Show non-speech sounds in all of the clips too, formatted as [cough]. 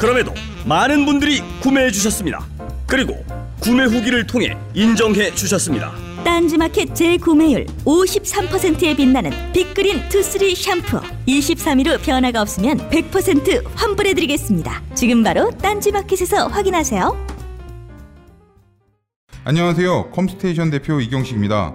그럼에도 많은 분들이 구매해 주셨습니다. 그리고 구매 후기를 통해 인정해 주셨습니다. 딴지마켓 재구매율 53%에 빛나는 빅그린 투쓰리 샴푸 23일 후 변화가 없으면 100% 환불해드리겠습니다. 지금 바로 딴지마켓에서 확인하세요. 안녕하세요. 컴스테이션 대표 이경식입니다.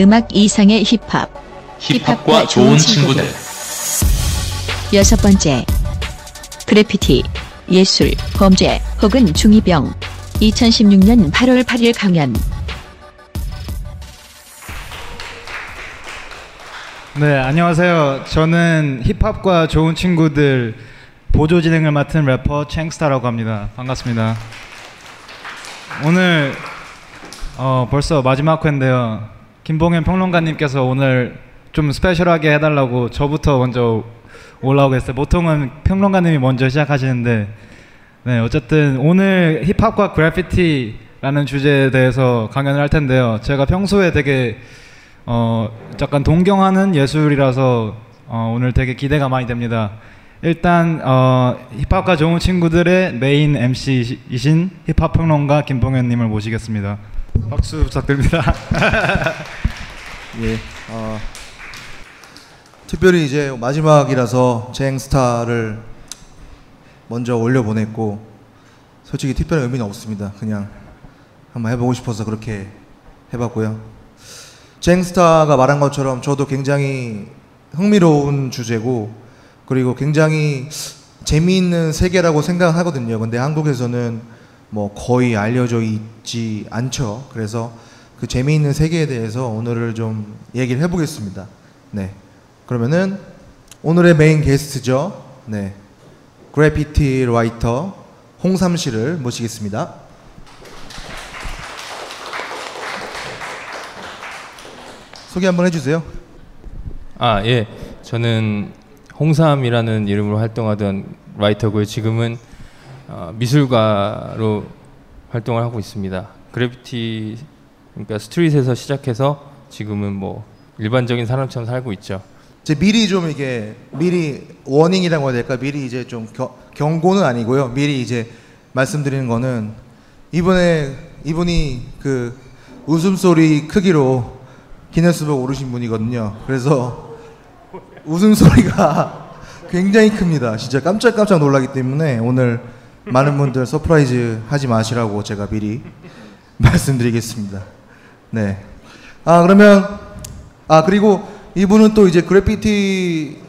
음악 이상의 힙합. 힙합과 좋은 친구들. 여섯 번째. 그래피티, 예술, 범죄, 혹은 중이병. 2016년 8월 8일 강연. 네, 안녕하세요. 저는 힙합과 좋은 친구들 보조 진행을 맡은 래퍼 챙스타라고 합니다. 반갑습니다. 오늘 어, 벌써 마지막 회인데요. 김봉현 평론가님께서 오늘 좀 스페셜하게 해달라고 저부터 먼저 올라오고 했어요. 보통은 평론가님이 먼저 시작하시는데, 네, 어쨌든 오늘 힙합과 그래피티라는 주제에 대해서 강연을 할 텐데요. 제가 평소에 되게 어, 약간 동경하는 예술이라서 어, 오늘 되게 기대가 많이 됩니다. 일단 어, 힙합과 좋은 친구들의 메인 MC이신 힙합 평론가 김봉현님을 모시겠습니다. 박수 부탁드립니다. [laughs] 예. 어, 특별히 이제 마지막이라서 쟁스타를 먼저 올려 보냈고 솔직히 특별한 의미는 없습니다. 그냥 한번 해보고 싶어서 그렇게 해봤고요. 쟁스타가 말한 것처럼 저도 굉장히 흥미로운 주제고 그리고 굉장히 재미있는 세계라고 생각하거든요. 근데 한국에서는 뭐 거의 알려져 있지 않죠. 그래서 그 재미있는 세계에 대해서 오늘을 좀 얘기를 해보겠습니다. 네. 그러면은 오늘의 메인 게스트죠. 네. 그래피티 라이터 홍삼 씨를 모시겠습니다. 소개 한번 해주세요. 아, 예. 저는 홍삼이라는 이름으로 활동하던 라이터고요. 지금은 어, 미술가로 활동을 하고 있습니다. 그래피티 그러니까 스트릿에서 시작해서 지금은 뭐 일반적인 사람처럼 살고 있죠. 이제 미리 좀 이게 미리 워닝이라고 해야 될까? 미리 이제 좀 겨, 경고는 아니고요. 미리 이제 말씀드리는 거는 이번에 이분이 그 웃음소리 크기로 기네스북 오르신 분이거든요. 그래서 웃음소리가 [laughs] 굉장히 큽니다. 진짜 깜짝깜짝 놀라기 때문에 오늘 많은 분들 surprise 하지 마시라고 제가 미리 [laughs] 말씀드리겠습니다. 네. 아, 그러면, 아, 그리고 이분은 또 이제 그래피티,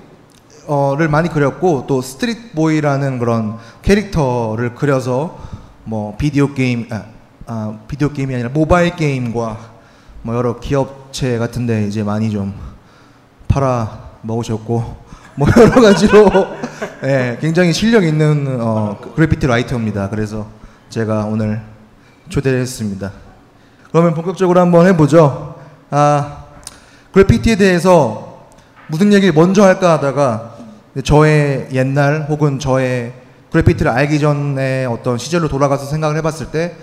어를 많이 그렸고, 또 스트릿 보이라는 그런 캐릭터를 그려서 뭐 비디오 게임, 아, 아 비디오 게임이 아니라 모바일 게임과 뭐 여러 기업체 같은데 이제 많이 좀 팔아 먹으셨고, 뭐 [laughs] 여러 가지로 예, 굉장히 실력 있는 어, 그래피티 라이터입니다. 그래서 제가 오늘 초대를 했습니다. 그러면 본격적으로 한번 해보죠. 아, 그래피티에 대해서 무슨 얘기를 먼저 할까 하다가 저의 옛날 혹은 저의 그래피티를 알기 전에 어떤 시절로 돌아가서 생각을 해봤을 때,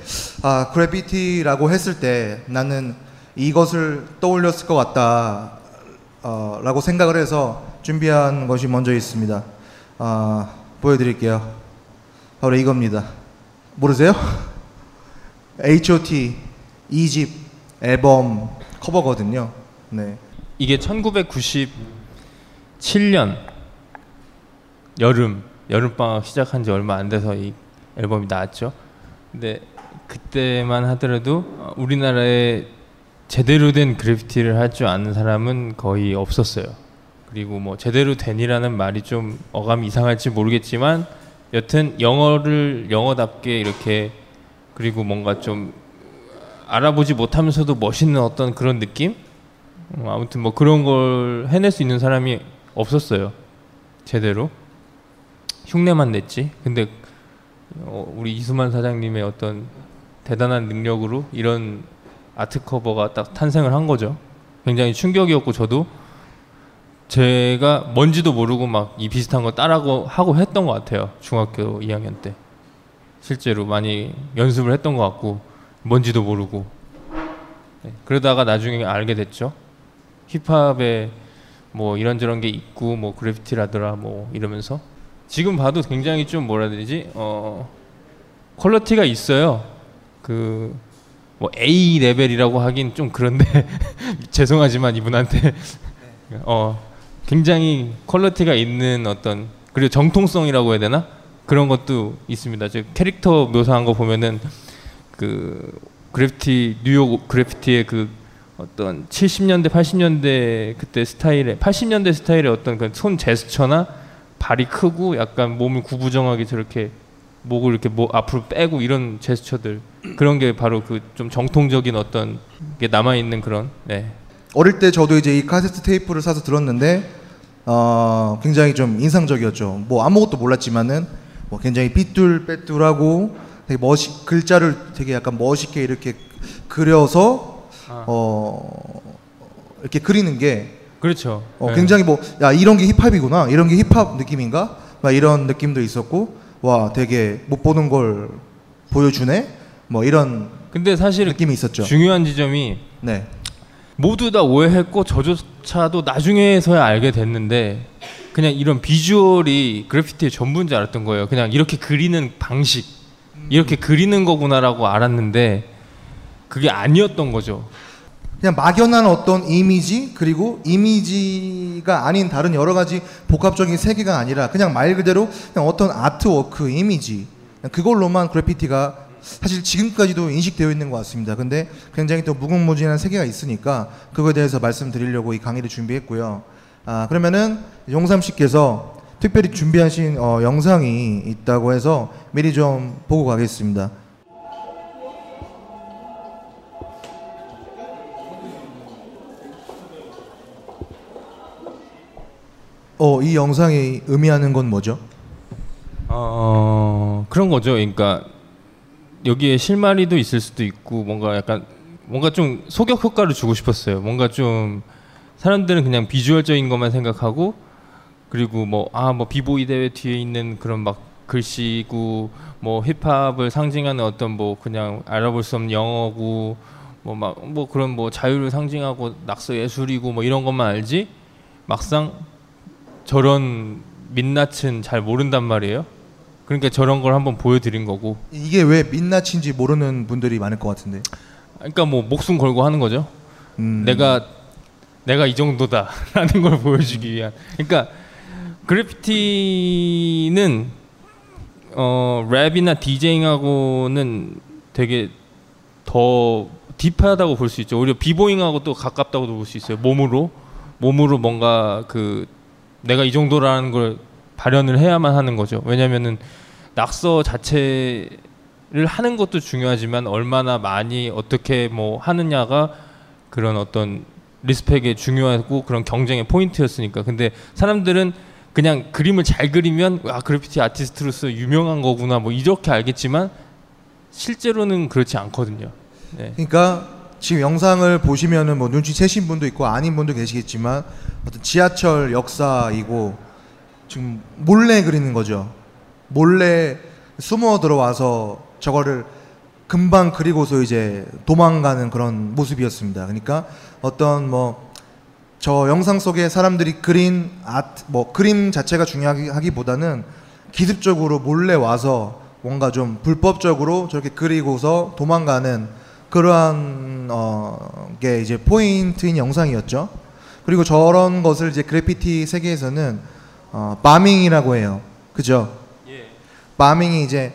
아, 그래피티라고 했을 때 나는 이것을 떠올렸을 것 같다, 어, 라고 생각을 해서 준비한 것이 먼저 있습니다. 아, 보여드릴게요. 바로 이겁니다. 모르세요? H.O.T. 2집 앨범 커버거든요. 네. 이게 1997년 여름 여름 방학 시작한 지 얼마 안 돼서 이 앨범이 나왔죠. 근데 그때만 하더라도 어, 우리나라에 제대로 된 그래피티를 할 줄 아는 사람은 거의 없었어요. 그리고 뭐 제대로 된이라는 말이 좀 어감이 이상할지 모르겠지만 여튼 영어를 영어답게 이렇게 그리고 뭔가 좀 알아보지 못하면서도 멋있는 어떤 그런 느낌? 음, 아무튼 뭐 그런 걸 해낼 수 있는 사람이 없었어요. 제대로. 흉내만 냈지. 근데 어, 우리 이수만 사장님의 어떤 대단한 능력으로 이런 아트 커버가 딱 탄생을 한 거죠. 굉장히 충격이었고 저도 제가 뭔지도 모르고 막 이 비슷한 거 따라고 하고 했던 것 같아요. 중학교 2학년 때 실제로 많이 연습을 했던 것 같고 뭔지도 모르고 네, 그러다가 나중에 알게 됐죠. 힙합에 뭐 이런저런 게 있고 뭐 그래피티라더라 뭐 이러면서 지금 봐도 굉장히 좀 뭐라 해야 되지 어 quality가 있어요. 그 뭐 A 레벨이라고 하긴 좀 그런데 [laughs] 죄송하지만 이분한테 [laughs] 어 굉장히 quality가 있는 어떤 그리고 정통성이라고 해야 되나 그런 것도 있습니다. 즉 캐릭터 묘사한 거 보면은 그 그래피티 뉴욕 그래피티의 그 어떤 70년대 80년대 그때 스타일의 80년대 스타일의 어떤 그 손 제스처나 발이 크고 약간 몸을 구부정하게 저렇게 목을 이렇게 뭐 앞으로 빼고 이런 제스처들 그런 게 바로 그 좀 정통적인 어떤 게 남아 있는 그런 네. 어릴 때 저도 이제 이 카세트 테이프를 사서 들었는데 어, 굉장히 좀 인상적이었죠. 뭐 아무것도 몰랐지만은 뭐 굉장히 삐뚤빼뚤하고 되게 멋이 글자를 되게 약간 멋있게 이렇게 그려서 아. 어 이렇게 그리는 게 그렇죠. 어, 네. 굉장히 뭐 야 이런 게 힙합이구나 이런 게 힙합 느낌인가 막 이런 느낌도 있었고 와 되게 못 보는 걸 보여주네 뭐 이런 근데 사실 느낌이 있었죠. 중요한 지점이 네. 모두 다 오해했고 저조차도 나중에서야 알게 됐는데 그냥 이런 비주얼이 그래피티의 전부인 줄 알았던 거예요. 그냥 이렇게 그리는 방식, 이렇게 그리는 거구나라고 알았는데 그게 아니었던 거죠. 그냥 막연한 어떤 이미지 그리고 이미지가 아닌 다른 여러 가지 복합적인 세계가 아니라 그냥 말 그대로 그냥 어떤 아트워크 이미지 그걸로만 그래피티가 사실 지금까지도 인식되어 있는 것 같습니다. 근데 굉장히 또 무궁무진한 세계가 있으니까 그거에 대해서 말씀드리려고 이 강의를 준비했고요. 아 그러면은 용삼 씨께서 특별히 준비하신 어, 영상이 있다고 해서 미리 좀 보고 가겠습니다. 어, 이 영상이 의미하는 건 뭐죠? 어 그런 거죠. 그러니까 여기에 실마리도 있을 수도 있고 뭔가 약간 뭔가 좀 소격 효과를 주고 싶었어요. 뭔가 좀 사람들은 그냥 비주얼적인 것만 생각하고 그리고 뭐 아 뭐 비보이 대회 뒤에 있는 그런 막 글씨고 뭐 힙합을 상징하는 어떤 뭐 그냥 알아볼 수 없는 영어고 뭐 막뭐 그런 뭐 자유를 상징하고 낙서 예술이고 뭐 이런 것만 알지 막상 저런 민낯은 잘 모른단 말이에요. 그러니까 저런 걸 한번 보여드린 거고. 이게 왜 민낯인지 모르는 분들이 많을 것 같은데. 그러니까 뭐 목숨 걸고 하는 거죠. 음. 내가 내가 이 정도다라는 걸 보여주기 위한. 그러니까 그래피티는 어 랩이나 디제잉하고는 되게 더 딥하다고 볼 수 있죠. 오히려 비보잉하고 또 가깝다고도 볼 수 있어요. 몸으로 몸으로 뭔가 그 내가 이 정도라는 걸 발현을 해야만 하는 거죠. 왜냐면은 낙서 자체를 하는 것도 중요하지만 얼마나 많이 어떻게 뭐 하느냐가 그런 어떤 리스펙에 중요하고 그런 경쟁의 포인트였으니까. 근데 사람들은 그냥 그림을 잘 그리면 아 그래피티 아티스트로서 유명한 거구나 뭐 이렇게 알겠지만 실제로는 그렇지 않거든요. 네. 그러니까 지금 영상을 보시면은 뭐 눈치채신 분도 있고 아닌 분도 계시겠지만 어떤 지하철 역사이고 지금 몰래 그리는 거죠. 몰래 숨어 들어와서 저거를 금방 그리고서 이제 도망가는 그런 모습이었습니다. 그러니까 어떤 뭐 저 영상 속에 사람들이 그린 아트 뭐 그림 자체가 중요하기보다는 기습적으로 몰래 와서 뭔가 좀 불법적으로 저렇게 그리고서 도망가는 그러한 어, 게 이제 포인트인 영상이었죠. 그리고 저런 것을 이제 그래피티 세계에서는 어, 바밍이라고 해요. 그죠? 바밍이 이제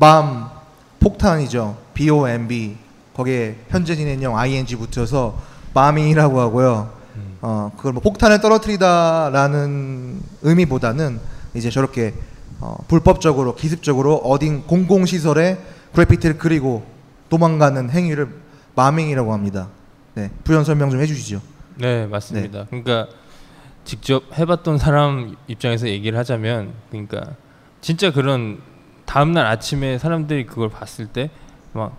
밤 폭탄이죠. B-O-M-B 거기에 현재 진행형 ing 붙여서 마밍이라고 하고요. 어 그걸 뭐 폭탄을 떨어뜨리다라는 의미보다는 이제 저렇게 어, 불법적으로 기습적으로 어딘 공공 시설에 그래피티를 그리고 도망가는 행위를 마밍이라고 합니다. 네, 부연 설명 좀 해주시죠. 네, 맞습니다. 그러니까 직접 해봤던 사람 입장에서 얘기를 하자면, 그러니까 진짜 그런 다음 날 아침에 사람들이 그걸 봤을 때 막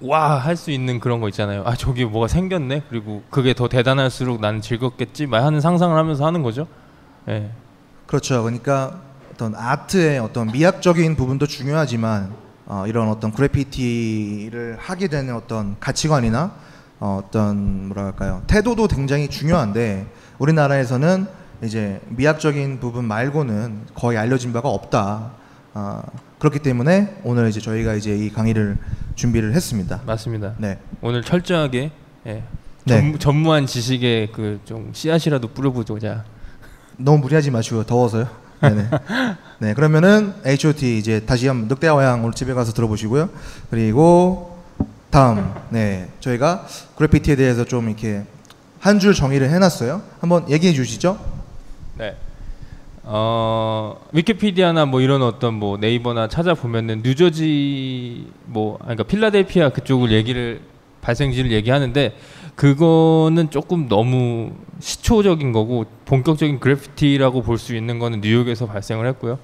와 할 수 있는 그런 거 있잖아요. 아 저기 뭐가 생겼네. 그리고 그게 더 대단할수록 나는 즐겁겠지. 막 하는 상상을 하면서 하는 거죠. 네. 그렇죠. 그러니까 어떤 아트의 어떤 미학적인 부분도 중요하지만 어, 이런 어떤 그래피티를 하게 되는 어떤 가치관이나 어, 어떤 뭐랄까요 태도도 굉장히 중요한데 우리나라에서는 이제 미학적인 부분 말고는 거의 알려진 바가 없다. 어, 그렇기 때문에 오늘 이제 저희가 이제 이 강의를 준비를 했습니다. 맞습니다. 네. 오늘 철저하게 예. 네. 전, 전무한 지식의 그좀 씨앗이라도 뿌려보자. 너무 무리하지 마시고 더워서요. 네네. 네 그러면은 H.O.T 이제 다시 한번 늑대와양 오늘 집에 가서 들어보시고요. 그리고 다음 네 저희가 그래피티에 대해서 좀 이렇게 한 줄 정의를 해놨어요. 한번 얘기해 주시죠. 네. 어 위키피디아나 뭐 이런 어떤 뭐 네이버나 찾아보면은 뉴저지 뭐 아니, 그러니까 필라델피아 그쪽을 얘기를 발생지를 얘기하는데 그거는 조금 너무 시초적인 거고 본격적인 그래피티라고 볼 수 있는 거는 뉴욕에서 발생을 했고요.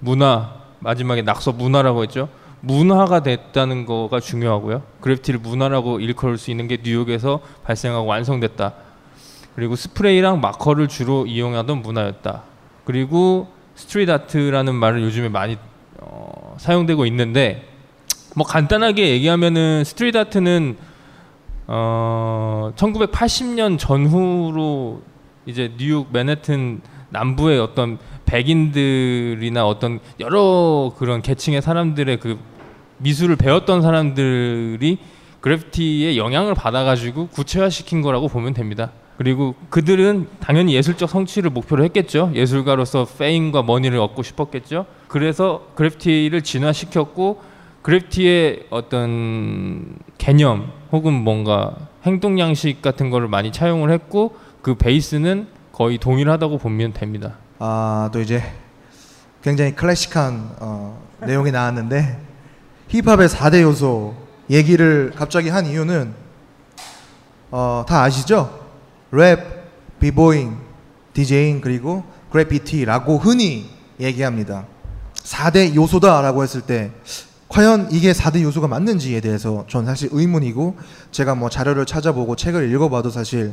문화 마지막에 낙서 문화라고 했죠. 문화가 됐다는 거가 중요하고요. 그래피티를 문화라고 일컬을 수 있는 게 뉴욕에서 발생하고 완성됐다. 그리고 스프레이랑 마커를 주로 이용하던 문화였다. 그리고 street art라는 말을 요즘에 많이 어, 사용되고 있는데 뭐 간단하게 얘기하면은 street art는 어 1980년 전후로 이제 뉴욕 맨해튼 남부의 어떤 백인들이나 어떤 여러 그런 계층의 사람들의 그 미술을 배웠던 사람들이 그래피티의 영향을 받아가지고 구체화시킨 거라고 보면 됩니다. 그리고 그들은 당연히 예술적 성취를 목표로 했겠죠. 예술가로서 페임과 머니를 얻고 싶었겠죠. 그래서 그래피티를 진화시켰고 그래피티의 어떤 개념 혹은 뭔가 행동 양식 같은 거를 많이 차용을 했고 그 베이스는 거의 동일하다고 보면 됩니다. 아 또 이제 굉장히 클래식한 어, 내용이 나왔는데 힙합의 4대 요소 얘기를 갑자기 한 이유는 어, 다 아시죠? 랩, 비보잉, 디제잉 그리고 그래피티라고 흔히 얘기합니다. 4대 요소다라고 했을 때 과연 이게 4대 요소가 맞는지에 대해서 전 사실 의문이고 제가 뭐 자료를 찾아보고 책을 읽어봐도 사실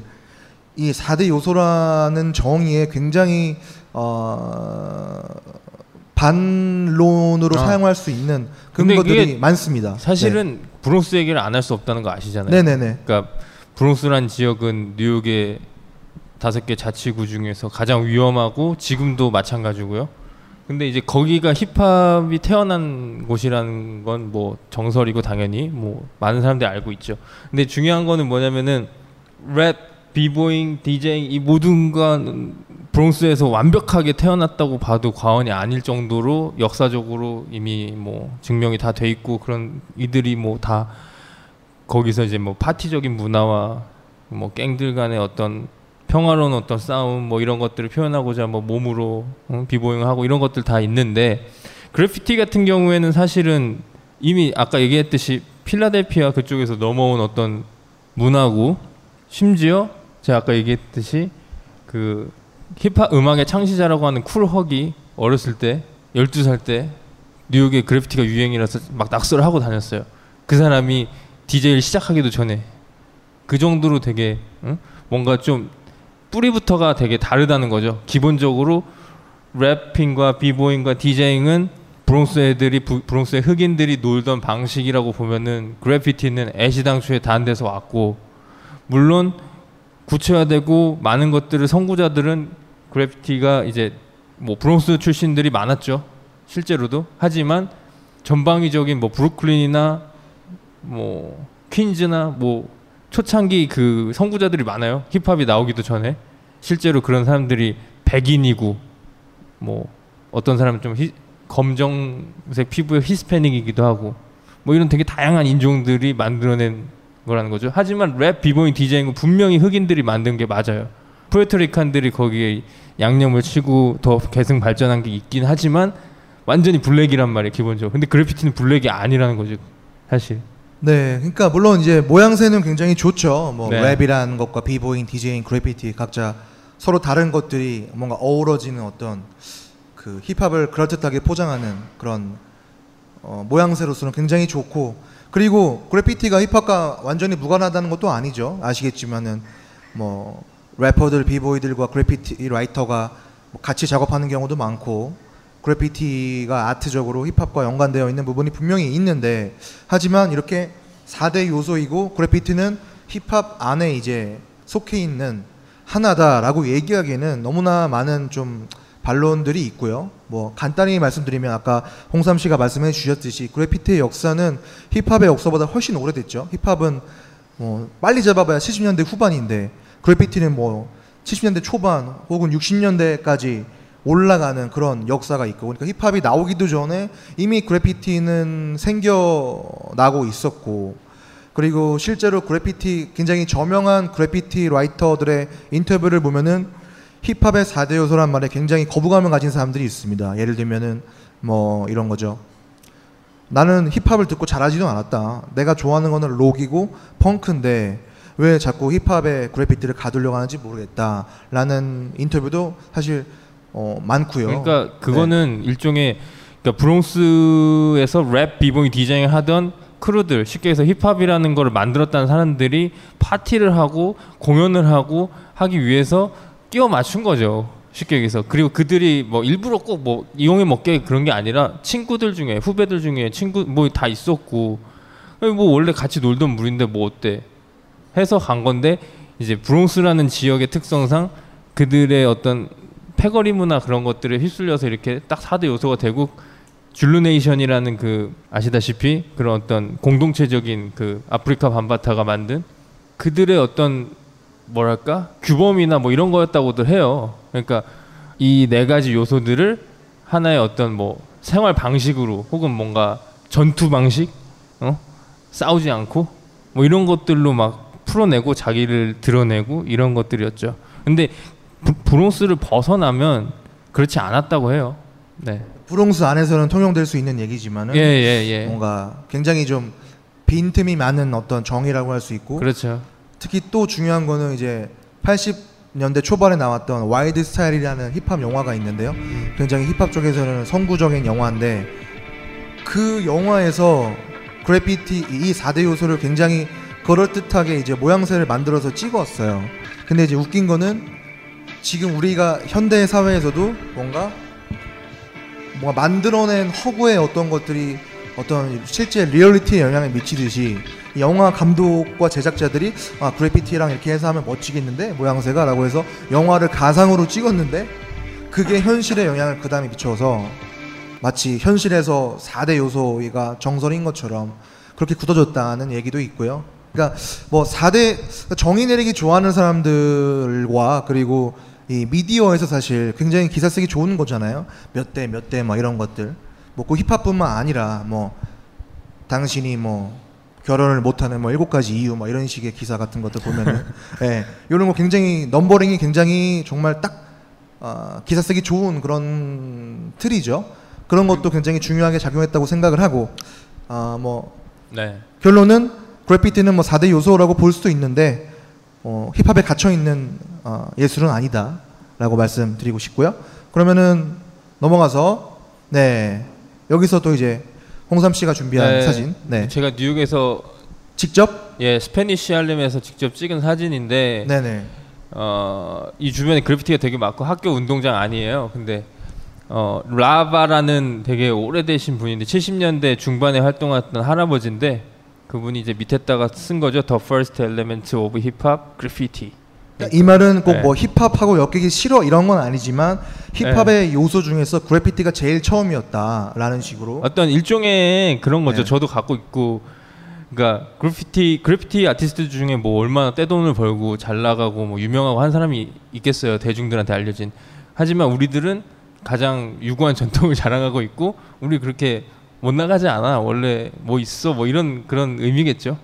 이 4대 요소라는 정의에 굉장히 어 반론으로 아. 사용할 수 있는 근거들이 많습니다. 사실은 브롱스 얘기를 안 할 수 없다는 거 아시잖아요. 네네네. 그러니까 브롱스란 지역은 뉴욕의 다섯 개 자치구 중에서 가장 위험하고 지금도 마찬가지고요. 근데 이제 거기가 힙합이 태어난 곳이라는 건 뭐 정설이고 당연히 뭐 많은 사람들이 알고 있죠. 근데 중요한 거는 뭐냐면은 랩, 비보잉, 디제잉 이 모든 건 브롱스에서 완벽하게 태어났다고 봐도 과언이 아닐 정도로 역사적으로 이미 뭐 증명이 다 돼 있고 그런 이들이 뭐 다 거기서 이제 뭐 파티적인 문화와 뭐 갱들 간의 어떤 평화로운 어떤 싸움 뭐 이런 것들을 표현하고자 뭐 몸으로 응, 비보잉하고 이런 것들 다 있는데 그래피티 같은 경우에는 사실은 이미 아까 얘기했듯이 필라델피아 그쪽에서 넘어온 어떤 문화고 심지어 제가 아까 얘기했듯이 그 힙합 음악의 창시자라고 하는 쿨 헉이 어렸을 때 12살 때 뉴욕에 그래피티가 유행이라서 막 낙서를 하고 다녔어요. 그 사람이 DJ를 시작하기도 전에 그 정도로 되게 응? 뭔가 좀 뿌리부터가 되게 다르다는 거죠. 기본적으로 rapping과 비보잉과 디제잉은 브롱스 애들이 부, 브롱스의 흑인들이 놀던 방식이라고 보면은 그래피티는 애시당초에 다른 데서 왔고 물론 구체화되고 많은 것들을 선구자들은 그래피티가 이제 뭐 브롱스 출신들이 많았죠. 실제로도 하지만 전방위적인 뭐 브루클린이나 뭐 퀸즈나 뭐 초창기 그 선구자들이 많아요. 힙합이 나오기도 전에 실제로 그런 사람들이 백인이고 뭐 어떤 사람은 좀 히, 검정색 피부의 히스패닉이기도 하고 뭐 이런 되게 다양한 인종들이 만들어낸 거라는 거죠. 하지만 랩 비보잉 디제잉은 분명히 흑인들이 만든 게 맞아요. Puerto Rican들이 거기에 양념을 치고 더 계승 발전한 게 있긴 하지만 완전히 black이란 말이에요 기본적으로. 근데 그래피티는 black이 아니라는 거죠 사실. 네, 그러니까 물론 이제 모양새는 굉장히 좋죠. 뭐 네. 랩이라는 것과 비보잉, 디제잉, 그래피티 각자 서로 다른 것들이 뭔가 어우러지는 어떤 그 힙합을 그럴듯하게 포장하는 그런 어, 모양새로서는 굉장히 좋고 그리고 그래피티가 힙합과 완전히 무관하다는 것도 아니죠. 아시겠지만은 뭐 래퍼들, 비보이들과 그래피티 라이터가 뭐 같이 작업하는 경우도 많고 그래피티가 아트적으로 힙합과 연관되어 있는 부분이 분명히 있는데 하지만 이렇게 4대 요소이고 그래피티는 힙합 안에 이제 속해 있는 하나다라고 얘기하기에는 너무나 많은 좀 반론들이 있고요. 뭐 간단히 말씀드리면 아까 홍삼 씨가 말씀해 주셨듯이 그래피티의 역사는 힙합의 역사보다 훨씬 오래됐죠. 힙합은 뭐 빨리 잡아봐야 70년대 후반인데 그래피티는 뭐 70년대 초반 혹은 60년대까지 올라가는 그런 역사가 있고 그러니까 힙합이 나오기도 전에 이미 그래피티는 생겨나고 있었고 그리고 실제로 그래피티 굉장히 저명한 그래피티 라이터들의 인터뷰를 보면은 힙합의 4대 요소란 말에 굉장히 거부감을 가진 사람들이 있습니다. 예를 들면은 뭐 이런 거죠. 나는 힙합을 듣고 자라지도 않았다. 내가 좋아하는 거는 록이고 펑크인데 왜 자꾸 힙합에 그래피티를 가두려고 하는지 모르겠다 라는 인터뷰도 사실 어, 많고요. 그러니까 그거는 일종의 그러니까 브롱스에서 랩 비보이 디제잉을 하던 크루들 쉽게 해서 힙합이라는 거를 만들었다는 사람들이 파티를 하고 공연을 하고 하기 위해서 끼워 맞춘 거죠. 쉽게 얘기해서 그리고 그들이 뭐 일부러 꼭 뭐 이용해 먹게 그런 게 아니라 친구들 중에 후배들 중에 친구 뭐 다 있었고 뭐 원래 같이 놀던 물인데 뭐 어때 해서 간 건데 이제 브롱스라는 지역의 특성상 그들의 어떤 패거리 문화 그런 것들을 휩쓸려서 이렇게 딱 4대 요소가 되고 줄루네이션이라는 그 아시다시피 그런 어떤 공동체적인 그 아프리카 반바타가 만든 그들의 어떤 뭐랄까 규범이나 뭐 이런 거였다고들 해요. 그러니까 이 네 가지 요소들을 하나의 어떤 뭐 생활 방식으로 혹은 뭔가 전투 방식, 어 싸우지 않고 뭐 이런 것들로 막 풀어내고 자기를 드러내고 이런 것들이었죠. 근데 브, 브롱스를 벗어나면 그렇지 않았다고 해요. 네. 브롱스 안에서는 통용될 수 있는 얘기지만은 예, 예, 예. 뭔가 굉장히 좀 빈틈이 많은 어떤 정의라고 할 수 있고 그렇죠. 특히 또 중요한 거는 이제 80년대 초반에 나왔던 Wild Style이라는 힙합 영화가 있는데요. 굉장히 힙합 쪽에서는 선구적인 영화인데 그 영화에서 그래피티 이 4대 요소를 굉장히 그럴듯하게 이제 모양새를 만들어서 찍었어요. 근데 이제 웃긴 거는 지금 우리가 현대 사회에서도 뭔가 뭔가 만들어낸 허구의 어떤 것들이 어떤 실제 리얼리티에 영향을 미치듯이 이 영화 감독과 제작자들이 아 그래피티랑 이렇게 해서 하면 멋지겠는데 모양새가라고 해서 영화를 가상으로 찍었는데 그게 현실에 영향을 그 다음에 미쳐서 마치 현실에서 4대 요소가 정설인 것처럼 그렇게 굳어졌다는 얘기도 있고요. 그러니까 뭐 4대 정의 내리기 좋아하는 사람들과 그리고 이 미디어에서 사실 굉장히 기사 쓰기 좋은 거잖아요. 몇 대 몇 대 막 이런 것들. 뭐그 힙합뿐만 아니라 뭐 당신이 뭐 결혼을 못하는 뭐 일곱 가지 이유 뭐 이런 식의 기사 같은 것들 보면은 [laughs] 예 이런 거 굉장히 넘버링이 굉장히 정말 딱 어, 기사 쓰기 좋은 그런 틀이죠. 그런 것도 굉장히 중요하게 작용했다고 생각을 하고 아 뭐 네. 결론은 그래피티는 뭐 4대 요소라고 볼 수도 있는데 어, 힙합에 갇혀 있는 어, 예술은 아니다라고 말씀드리고 싶고요. 그러면은 넘어가서 네 여기서 또 이제 홍삼 씨가 준비한 네, 사진. 네. 제가 뉴욕에서 직접 예 스페니쉬 할렘에서 직접 찍은 사진인데 네네. 어, 이 주변에 그래피티가 되게 많고 학교 운동장 아니에요. 근데 어, 라바라는 되게 오래되신 분인데 70년대 중반에 활동했던 할아버지인데 그분이 이제 밑에다가 쓴 거죠. The First Element of Hip Hop Graffiti. 그러니까 이 말은 꼭 네. 뭐 힙합하고 엮이기 싫어 이런 건 아니지만 힙합의 요소 중에서 그래피티가 제일 처음이었다라는 식으로 어떤 일종의 그런 거죠. 네. 저도 갖고 있고, 그러니까 그래피티 그래피티 아티스트 중에 뭐 얼마나 떼돈을 벌고 잘 나가고 뭐 유명하고 한 사람이 있겠어요. 대중들한테 알려진. 하지만 우리들은 가장 유구한 전통을 [laughs] 자랑하고 있고, 우리 그렇게 못 나가지 않아. 원래 뭐 있어 뭐 이런 그런 의미겠죠.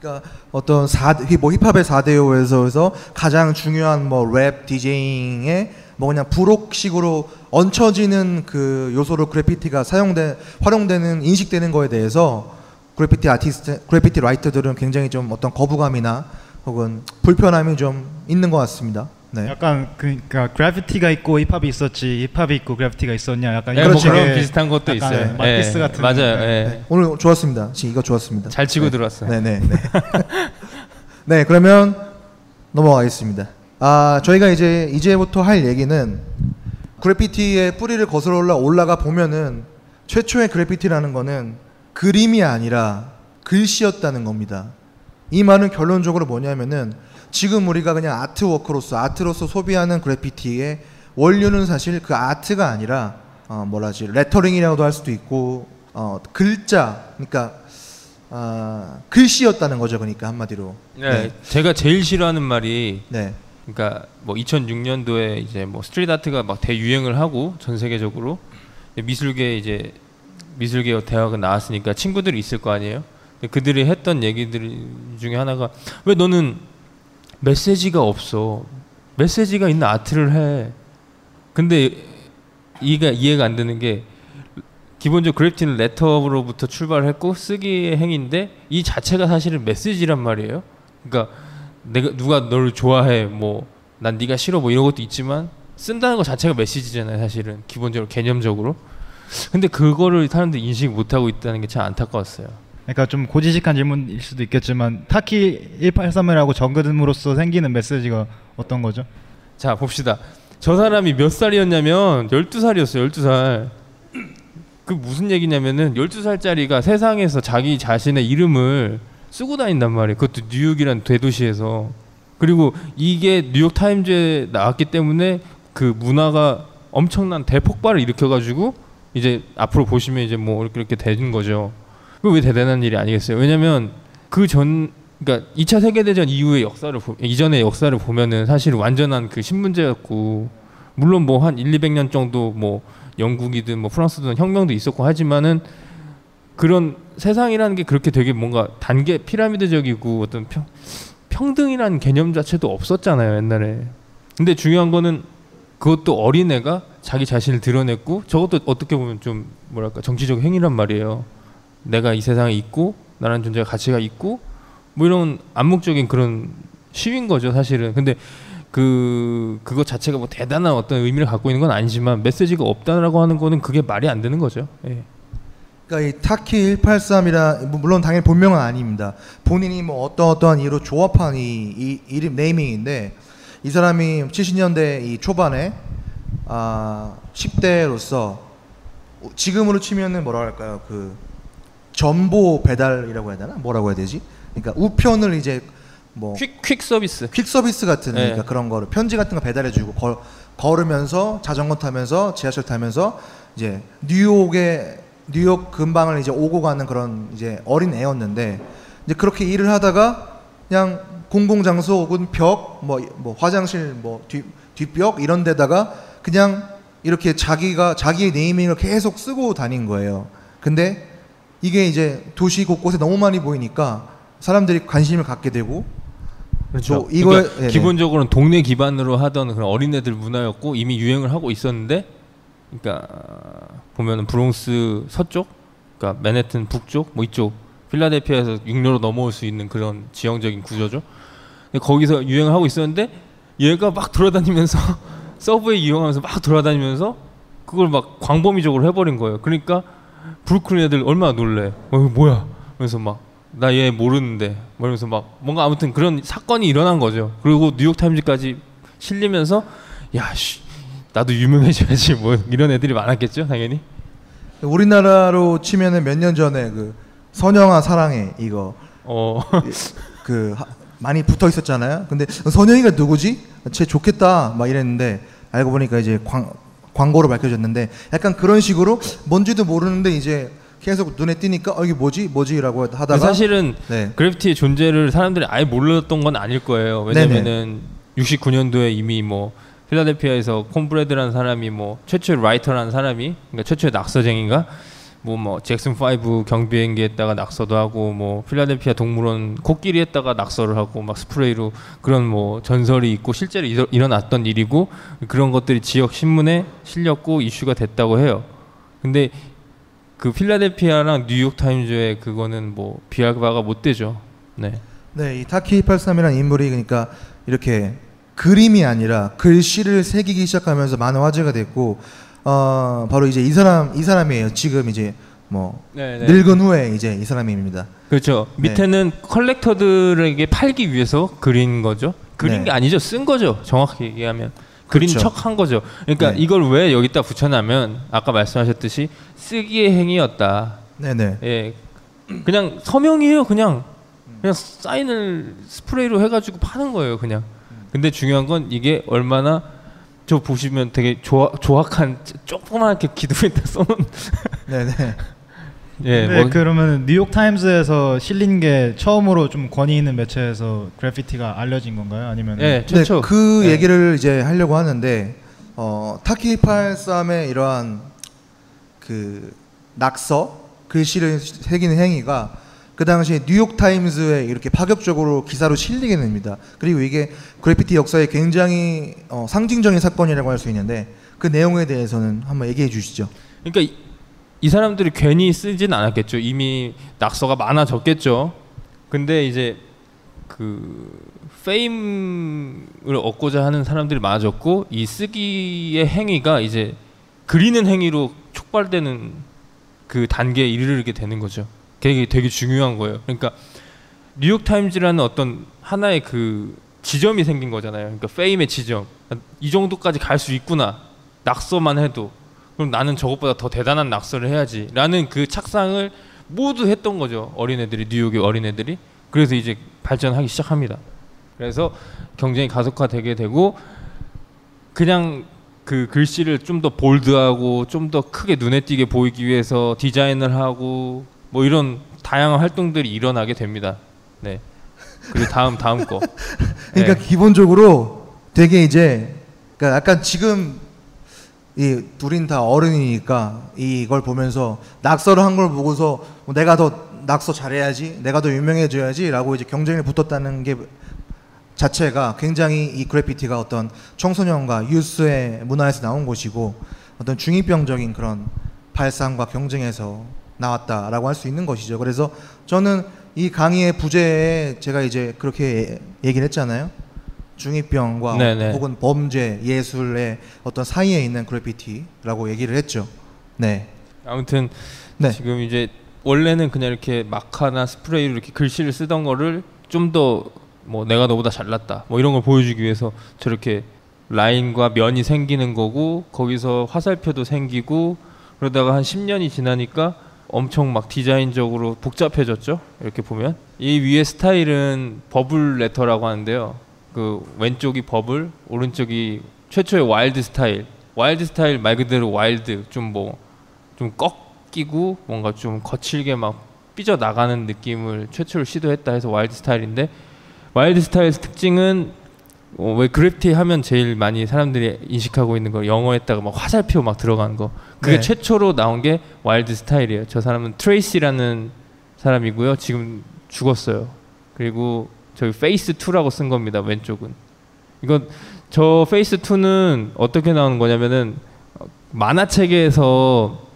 그러니까 어떤 사뭐 힙합의 4대 요에서 가장 중요한 뭐 랩 디제잉의 뭐 그냥 부록식으로 얹혀지는 그 요소로 그래피티가 사용돼 활용되는 인식되는 거에 대해서 그래피티 아티스트 그래피티 라이터들은 굉장히 좀 어떤 거부감이나 혹은 불편함이 좀 있는 것 같습니다. 네. 약간 그러니까 그래피티가 있고 힙합이 있었지 힙합이 있고 그래피티가 있었냐 약간 예, 이런 뭐 그런 비슷한 것도 있어요. 마티스 예, 같은 맞아요. 네. 예. 오늘 좋았습니다. 지금 이거 좋았습니다. 잘 치고 네. 들어왔어요. 네네. 네. [laughs] 네, 그러면 넘어가겠습니다. 아, 저희가 이제 이제부터 할 얘기는 그래피티의 뿌리를 거슬러 올라 올라가 보면은 최초의 그래피티라는 거는 그림이 아니라 글씨였다는 겁니다. 이 말은 결론적으로 뭐냐면은 지금 우리가 그냥 artwork로서 art로서 소비하는 그래피티의 원류는 사실 그 art가 아니라 어 뭐라지 레터링이라고도 할 수도 있고 어 글자 그러니까 아 글씨였다는 거죠 그러니까 한마디로 네, 제가 제일 싫어하는 말이 네. 그러니까 뭐 2006년도에 이제 뭐 street art가 막 대유행을 하고 전 세계적으로 미술계 이제 미술계 대학은 나왔으니까 친구들이 있을 거 아니에요. 그들이 했던 얘기들 중에 하나가 왜 너는 메시지가 없어? 메시지가 있는 아트를 해. 근데 이해가 이해가 안 되는 게 기본적으로 그래프티는 레터로부터 출발했고 쓰기의 행위인데 이 자체가 사실은 메시지란 말이에요. 그러니까 내가 누가 너를 좋아해 뭐 난 네가 싫어 뭐 이런 것도 있지만 쓴다는 것 자체가 메시지잖아요 사실은 기본적으로 개념적으로 근데 그거를 사람들이 인식 못 하고 있다는 게 참 안타까웠어요 그러니까 좀 고지식한 질문일 수도 있겠지만 타키 183이라고 적음으로써 생기는 메시지가 어떤 거죠? 자 봅시다 저 사람이 몇 살이었냐면 12살이었어요 12살 그 무슨 얘기냐면은 12살짜리가 세상에서 자기 자신의 이름을 쓰고 다닌단 말이에요 그것도 뉴욕이란 대도시에서 그리고 이게 뉴욕 타임즈에 나왔기 때문에 그 문화가 엄청난 대폭발을 일으켜 가지고 이제 앞으로 보시면 이제 뭐 이렇게 이렇게 되는 거죠. 그왜 대단한 일이 아니겠어요? 왜냐면 그 전 그러니까 2차 세계 대전 이후의 역사를 보, 이전의 역사를 보면은 사실 완전한 그 신문제였고 물론 뭐 한 1, 200년 정도 뭐 영국이든 뭐 프랑스든 혁명도 있었고 하지만은 그런 세상이라는 게 그렇게 되게 뭔가 단계 피라미드적이고 어떤 평 평등이라는 개념 자체도 없었잖아요 옛날에. 근데 중요한 거는 그것도 어린애가 자기 자신을 드러냈고 저것도 어떻게 보면 좀 뭐랄까 정치적 행위란 말이에요. 내가 이 세상에 있고 나라는 존재가 가치가 있고 뭐 이런 암묵적인 그런 시위인 거죠 사실은. 근데 그 그것 자체가 뭐 대단한 어떤 의미를 갖고 있는 건 아니지만 메시지가 없다라고 하는 거는 그게 말이 안 되는 거죠. 예. 그러니까 이 타키 183이라 물론 당연히 본명은 아닙니다. 본인이 뭐 어떤 어떠한 이유로 조합한 이, 이 이름 네이밍인데 이 사람이 70년대 이 초반에 아 10대로서 지금으로 치면은 뭐라 할까요? 그 전보 배달이라고 해야 되나? 뭐라고 해야 되지? 그러니까 우편을 이제 뭐 퀵, 퀵 서비스. 퀵 서비스 같은 네. 그러니까 그런 거를 편지 같은 거 배달해 주고 걸, 걸으면서 자전거 타면서 지하철 타면서 이제 뉴욕에 뉴욕 근방을 이제 오고 가는 그런 이제 어린 애였는데 이제 그렇게 일을 하다가 그냥 공공 장소 혹은 벽 뭐 뭐 화장실 뭐 뒤 뒷벽 이런 데다가 그냥 이렇게 자기가 자기의 네이밍을 계속 쓰고 다닌 거예요. 근데 이게 이제 도시 곳곳에 너무 많이 보이니까 사람들이 관심을 갖게 되고 그렇죠. 또 이거에- 그러니까 네네. 기본적으로는 동네 기반으로 하던 그런 어린애들 문화였고 이미 유행을 하고 있었는데, 그러니까 보면은 브롱스 서쪽, 그러니까 맨해튼 북쪽, 뭐 이쪽 필라델피아에서 육로로 넘어올 수 있는 그런 지형적인 구조죠. 근데 거기서 유행을 하고 있었는데 얘가 막 돌아다니면서 [laughs] subway 이용하면서 막 돌아다니면서 그걸 막 광범위적으로 해버린 거예요. 그러니까 브루클린 애들 얼마나 놀래. 어 뭐야? 그래서 막 나 얘 모르는데 뭐 이러면서 막 뭔가 아무튼 그런 사건이 일어난 거죠. 그리고 뉴욕 타임즈까지 실리면서 야 씨, 나도 유명해져야지 뭐 이런 애들이 많았겠죠 당연히. 우리나라로 치면은 몇 년 전에 그 선영아 사랑해 이거 어. 그 하- 많이 붙어 있었잖아요. 근데 선영이가 누구지? 쟤 좋겠다 막 이랬는데 알고 보니까 이제 광, 광고로 밝혀졌는데 약간 그런 식으로 뭔지도 모르는데 이제 계속 눈에 띄니까 어 이게 뭐지 뭐지라고 하다가 사실은 네. 그래피티의 존재를 사람들이 아예 몰랐던 건 아닐 거예요. 왜냐면은 69년도에 이미 뭐 필라델피아에서 콘브레드라는 사람이 뭐 최초의 writer라는 사람이 그러니까 최초의 낙서쟁이가 뭐 뭐 잭슨 5 경비행기에다가 낙서도 하고 뭐 필라델피아 동물원 코끼리에다가 낙서를 하고 막 스프레이로 그런 뭐 전설이 있고 실제로 일어, 일어났던 일이고 그런 것들이 지역 신문에 실렸고 이슈가 됐다고 해요. 근데 그 필라델피아랑 뉴욕 타임즈의 그거는 뭐 비할 바가 못 되죠. 네. 네, 이 타키 83이라는 인물이 그러니까 이렇게 그림이 아니라 글씨를 새기기 시작하면서 많은 화제가 됐고 어 바로 이제 이 사람 이 사람이에요. 지금 이제 뭐 네, 네. 늙은 후에 이제 이 사람입니다. 그렇죠. 네. 밑에는 컬렉터들에게 팔기 위해서 그린 거죠. 그린 네. 게 아니죠. 쓴 거죠. 정확히 얘기하면. 그린 그렇죠. 척한 거죠. 그러니까 네. 이걸 왜 여기다 붙여냐면 아까 말씀하셨듯이 쓰기의 행위였다. 네네. 예, 그냥 서명이에요. 그냥 그냥 사인을 스프레이로 해가지고 파는 거예요. 그냥. 근데 중요한 건 이게 얼마나 저 보시면 되게 조악, 조악한 조그맣게 기둥에다 써놓은 [laughs] 네네. 예, 네, 뭐- 그러면 뉴욕 타임즈에서 실린 게 처음으로 좀 권위 있는 매체에서 그래피티가 알려진 건가요? 아니면 예, 네, 그 얘기를 이제 하려고 하는데 어, 타키 83의 이러한 그 낙서 글씨를 새기는 행위가 그 당시에 뉴욕 타임즈에 이렇게 파격적으로 기사로 실리게 됩니다. 그리고 이게 그래피티 역사에 굉장히 어, 상징적인 사건이라고 할 수 있는데 그 내용에 대해서는 한번 얘기해 주시죠. 그러니까 이, 이 사람들이 괜히 쓰진 않았겠죠. 이미 낙서가 많아졌겠죠. 근데 이제 그 페임을 얻고자 하는 사람들이 많아졌고 이 쓰기의 행위가 이제 그리는 행위로 촉발되는 그 단계에 이르게 되는 거죠. 그게 되게 중요한 거예요. 그러니까 뉴욕 타임즈라는 어떤 하나의 그 지점이 생긴 거잖아요. 그러니까 페임의 지점. 이 정도까지 갈 수 있구나. 낙서만 해도 그럼 나는 저것보다 더 대단한 낙서를 해야지라는 그 착상을 모두 했던 거죠. 어린애들이 뉴욕의 어린애들이. 그래서 이제 발전하기 시작합니다. 그래서 경쟁이 가속화되게 되고 그냥 그 글씨를 좀 더 볼드하고 좀 더 크게 눈에 띄게 보이기 위해서 디자인을 하고 뭐 이런 다양한 활동들이 일어나게 됩니다. 네. 그리고 다음 다음 거. [laughs] 그러니까 네. 기본적으로 되게 이제 그러니까 약간 지금 이 둘인 다 어른이니까 이걸 보면서 낙서를 한 걸 보고서 뭐 내가 더 낙서 잘해야지, 내가 더 유명해져야지라고 이제 경쟁에 붙었다는 게 자체가 굉장히 이 그래피티가 어떤 청소년과 유스의 문화에서 나온 것이고 어떤 중이병적인 그런 발상과 경쟁에서 나왔다라고 할 수 있는 것이죠. 그래서 저는 이 강의의 부제에 제가 이제 그렇게 얘기를 했잖아요. 중이병과 네네. 혹은 범죄, 예술의 어떤 사이에 있는 그래피티라고 얘기를 했죠. 네. 아무튼 지금 이제 원래는 그냥 이렇게 마카나 스프레이로 이렇게 글씨를 쓰던 거를 좀 더 뭐 내가 너보다 잘났다 뭐 이런 걸 보여주기 위해서 저렇게 라인과 면이 생기는 거고 거기서 화살표도 생기고 그러다가 한 10년이 지나니까 엄청 막 디자인적으로 복잡해졌죠? 이렇게 보면. 이 위에 스타일은 bubble letter라고 하는데요. 그 왼쪽이 버블 오른쪽이 최초의 wild style. Wild style 말 그대로 wild. 좀 뭐 좀 꺾이고 뭔가 좀 거칠게 막 삐져 나가는 느낌을 최초로 시도했다 해서 wild style인데 wild style 특징은 어, 왜 그래피티 하면 제일 많이 사람들이 인식하고 있는 거 영어에다가 막 화살표 막 들어가는 거 그게 네. 최초로 나온 게 wild style이에요. 저 사람은 트레이시라는 사람이고요. 지금 죽었어요. 그리고 저기 페이스 2라고 쓴 겁니다. 왼쪽은. 이건 저 페이스 2는 어떻게 나오는 거냐면은 어, 만화책에서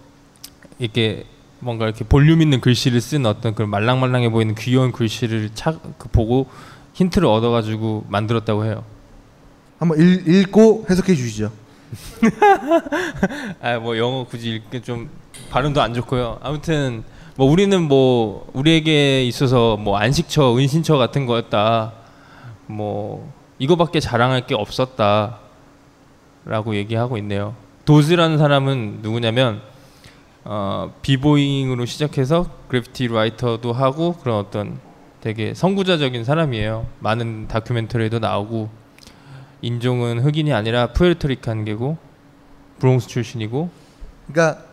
이렇게 뭔가 이렇게 볼륨 있는 글씨를 쓴 어떤 그런 말랑말랑해 보이는 귀여운 글씨를 차, 그 보고 힌트를 얻어가지고 만들었다고 해요. 한번 읽, 읽고 해석해 주시죠. [laughs] 아 뭐 영어 굳이 읽기 좀 발음도 안 좋고요. 아무튼 뭐 우리는 뭐 우리에게 있어서 뭐 안식처, 은신처 같은 거였다. 뭐 이거밖에 자랑할 게 없었다라고 얘기하고 있네요. 도즈라는 사람은 누구냐면 어, 비보잉으로 시작해서 그래피티 라이터도 하고 그런 어떤 되게 선구자적인 사람이에요. 많은 다큐멘터리에도 나오고 인종은 흑인이 아니라 푸에르토리칸계고 브롱스 출신이고 그러니까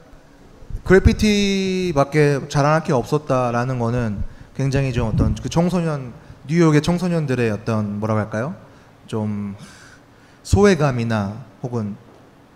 그래피티밖에 자랑할 게 없었다라는 거는 굉장히 좀 어떤 그 청소년 뉴욕의 청소년들의 어떤 뭐라고 할까요? 좀 소외감이나 혹은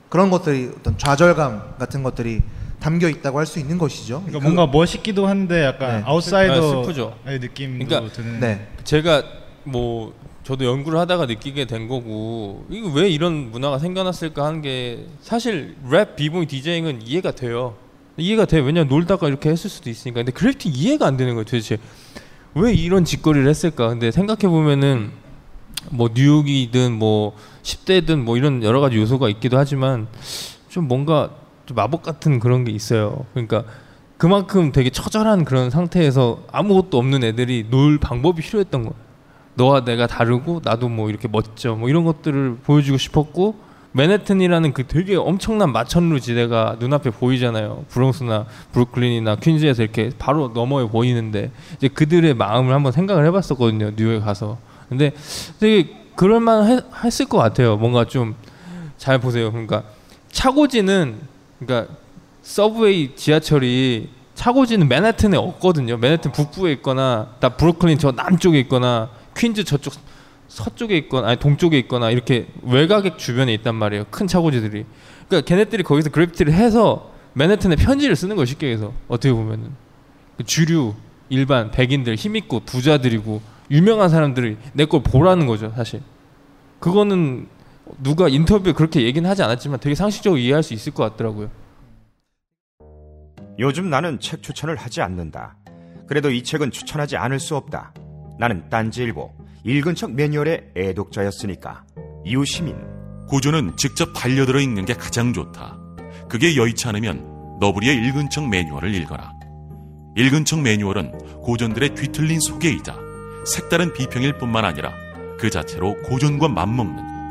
그런 것들이 어떤 좌절감 같은 것들이 담겨 있다고 할 수 있는 것이죠. 그러니까 뭔가 멋있기도 한데 약간 네. 아웃사이더의 아, 슬프죠. 느낌도 그러니까 드는. 네. 제가 뭐 저도 연구를 하다가 느끼게 된 거고 이거 왜 이런 문화가 생겨났을까 하는 게 사실 랩 비보이 DJing은 이해가 돼요. 이해가 돼요. 왜냐면 놀다가 이렇게 했을 수도 있으니까. 근데 그래피티 이해가 안 되는 거예요. 도대체 왜 이런 짓거리를 했을까? 근데 생각해 보면은 뭐 뉴욕이든 뭐 10대든 뭐 이런 여러 가지 요소가 있기도 하지만 좀 뭔가 좀 마법 같은 그런 게 있어요. 그러니까 그만큼 되게 처절한 그런 상태에서 아무것도 없는 애들이 놀 방법이 필요했던 거예요. 너와 내가 다르고 나도 뭐 이렇게 멋져 뭐 이런 것들을 보여주고 싶었고 맨해튼이라는 그 되게 엄청난 마천루 지대가 눈앞에 보이잖아요. 브롱스나 브루클린이나 퀸즈에서 이렇게 바로 너머에 보이는데 이제 그들의 마음을 한번 생각을 해봤었거든요. 뉴욕에 가서. 근데 되게 그럴만 했을 것 같아요. 뭔가 좀 잘 보세요. 그러니까 차고지는 그러니까 서브웨이 지하철이 차고지는 맨해튼에 없거든요. 맨해튼 북부에 있거나 나 브루클린 저 남쪽에 있거나 퀸즈 저쪽 서쪽에 있거나 아니 동쪽에 있거나 이렇게 외곽의 주변에 있단 말이에요. 큰 차고지들이. 그러니까 걔네들이 거기서 그래피티를 해서 맨해튼에 편지를 쓰는 거 쉽게 해서 어떻게 보면은 그 주류 일반 백인들 힘 있고 부자들이고 유명한 사람들이 내 걸 보라는 거죠 사실. 그거는 누가 인터뷰에 그렇게 얘기는 하지 않았지만 되게 상식적으로 이해할 수 있을 것 같더라고요. 요즘 나는 책 추천을 하지 않는다. 그래도 이 책은 추천하지 않을 수 없다. 나는 딴지일보 읽은 척 매뉴얼의 애독자였으니까. 이웃 시민 고전은 직접 반려들어 읽는 게 가장 좋다. 그게 여의치 않으면 너부리의 읽은 척 매뉴얼을 읽어라. 읽은 척 매뉴얼은 고전들의 뒤틀린 소개이자 색다른 비평일 뿐만 아니라 그 자체로 고전과 맞먹는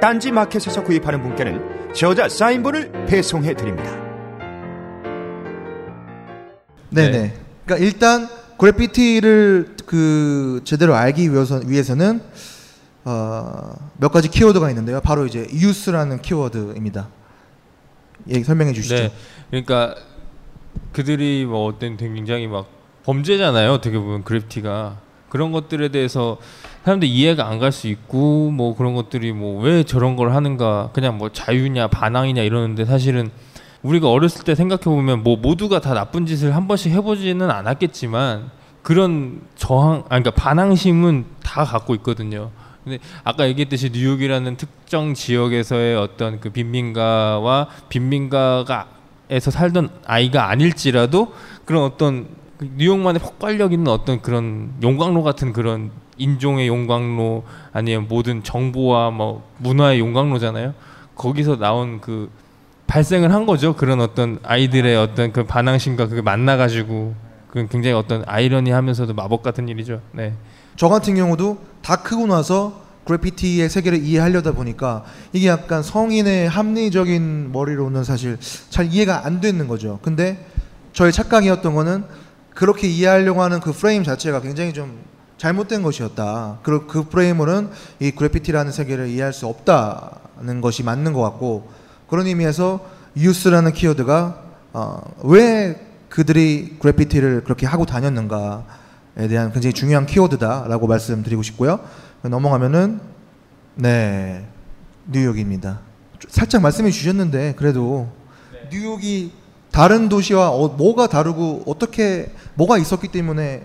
딴지 마켓에서 구입하는 분께는 저자 사인본을 배송해 드립니다. 네네. 그러니까 일단 그래피티를 그 제대로 알기 위해서, 위해서는 어, 몇 가지 키워드가 있는데요. 바로 이제 유스라는 키워드입니다. 얘기 설명해 주시죠. 네. 그러니까 그들이 뭐 어떤 굉장히 막 범죄잖아요. 어떻게 보면 그래피티가 그런 것들에 대해서 사람들이 이해가 안 갈 수 있고 뭐 그런 것들이 뭐 왜 저런 걸 하는가 그냥 뭐 자유냐 반항이냐 이러는데 사실은 우리가 어렸을 때 생각해 보면 뭐 모두가 다 나쁜 짓을 한 번씩 해보지는 않았겠지만 그런 저항 아니 그러니까 반항심은 다 갖고 있거든요. 근데 아까 얘기했듯이 뉴욕이라는 특정 지역에서의 어떤 그 빈민가와 빈민가가에서 살던 아이가 아닐지라도 그런 어떤 그 뉴욕만의 폭발력 있는 어떤 그런 용광로 같은 그런 인종의 용광로 아니면 모든 정보와 뭐 문화의 용광로잖아요. 거기서 나온 그 발생을 한 거죠. 그런 어떤 아이들의 어떤 그 반항심과 그게 만나가지고 그 굉장히 어떤 아이러니하면서도 마법 같은 일이죠. 네. 저 같은 경우도 다 크고 나서 그래피티의 세계를 이해하려다 보니까 이게 약간 성인의 합리적인 머리로는 사실 잘 이해가 안 되는 거죠. 근데 저의 착각이었던 거는 그렇게 이해하려고 하는 그 프레임 자체가 굉장히 좀 잘못된 것이었다. 그, 그 프레임으로는 이 그래피티라는 세계를 이해할 수 없다는 것이 맞는 것 같고 그런 의미에서 유스라는 키워드가 어, 왜 그들이 그래피티를 그렇게 하고 다녔는가에 대한 굉장히 중요한 키워드다라고 말씀드리고 싶고요. 넘어가면은 네 뉴욕입니다. 살짝 말씀해 주셨는데 그래도 뉴욕이 다른 도시와 어, 뭐가 다르고 어떻게 뭐가 있었기 때문에